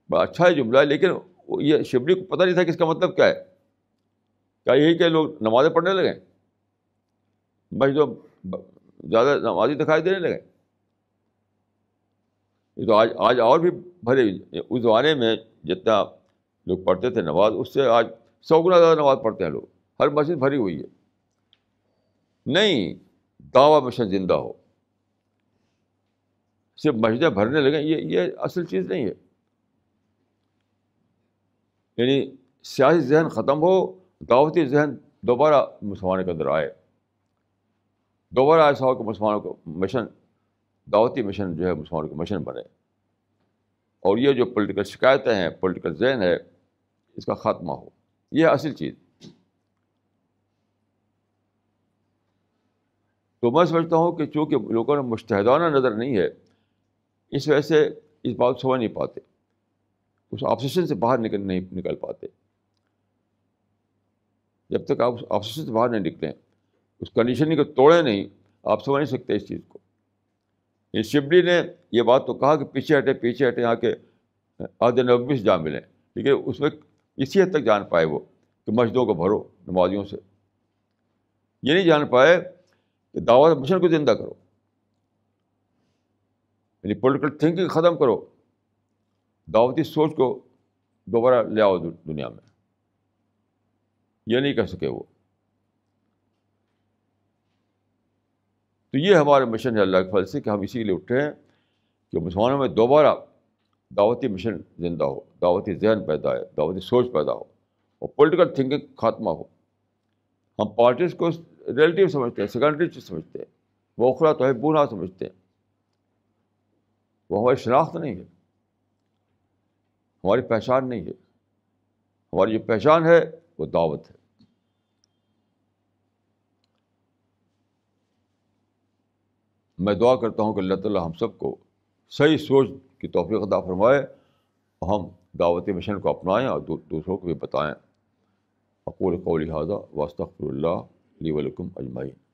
بڑا اچھا ہے جملہ ہے لیکن یہ شبلی کو پتہ نہیں تھا کہ اس کا مطلب کیا ہے۔ کیا یہی کہ لوگ نمازیں پڑھنے لگیں بس جو زیادہ نمازی دکھائی دینے لگے۔ یہ تو آج آج اور بھی بھلے اس زمانے میں جتنا لوگ پڑھتے تھے نماز، اس سے آج سو گنا زیادہ نماز پڑھتے ہیں لوگ۔ ہر مسجد بھری ہوئی ہے۔ نہیں، دعوی مشن زندہ ہو۔ صرف مسجدیں بھرنے لگیں یہ یہ اصل چیز نہیں ہے۔ یعنی سیاسی ذہن ختم ہو، دعوتی ذہن دوبارہ مسلمانوں کے اندر آئے۔ دوبارہ ایسا ہو کہ مسلمانوں کو مشن، دعوتی مشن جو ہے مسلمانوں کا مشن بنے۔ اور یہ جو پولیٹیکل شکایتیں ہیں پولیٹیکل ذہن ہے، اس کا خاتمہ ہو۔ یہ اصل چیز۔ تو میں سمجھتا ہوں کہ چونکہ لوگوں نے مشتحدانہ نظر نہیں ہے، اس وجہ سے اس بات سمجھ نہیں پاتے۔ اس آپسیشن سے باہر نکل نہیں نکل پاتے۔ جب تک آپ آپسیشن سے باہر نہیں نکلیں اس کنڈیشن کو توڑے نہیں، آپ سمجھ نہیں سکتے اس چیز کو۔ یہ شبلی نے یہ بات تو کہا کہ پیچھے ہٹے پیچھے ہٹے، یہاں کے آدھے نبی سے جا ملیں۔ لیکن اس میں اسی حد تک جان پائے وہ کہ مسجدوں کو بھرو، نمازیوں سے۔ یہ نہیں جان پائے کہ دعوت مشن کو زندہ کرو۔ یعنی پولیٹیکل تھنکنگ ختم کرو۔ دعوتی سوچ کو دوبارہ لے آؤ دنیا میں یہ نہیں کر سکے وہ تو یہ ہمارا مشن ہے اللہ کے فضل سے کہ ہم اسی لیے اٹھے ہیں کہ مسلمانوں میں دوبارہ دعوتی مشن زندہ ہو دعوتی ذہن پیدا ہے دعوتی سوچ پیدا ہو اور پولیٹیکل تھنکنگ خاتمہ ہو ہم پارٹیز کو ریلیٹیو سمجھتے ہیں سیکنڈری چیز سمجھتے ہیں وہ اخرا تو ہے بونا سمجھتے ہیں وہ ہماری شناخت نہیں ہے ہماری پہچان نہیں ہے۔ ہماری جو پہچان ہے وہ دعوت ہے۔ میں دعا کرتا ہوں کہ اللہ تعالیٰ ہم سب کو صحیح سوچ کی توفیق عطا فرمائے ہم دعوت مشن کو اپنائیں اور دوسروں کو بھی بتائیں۔ اقول قول لہٰذا واسطر اللہ علیہ ولکم اجمعین۔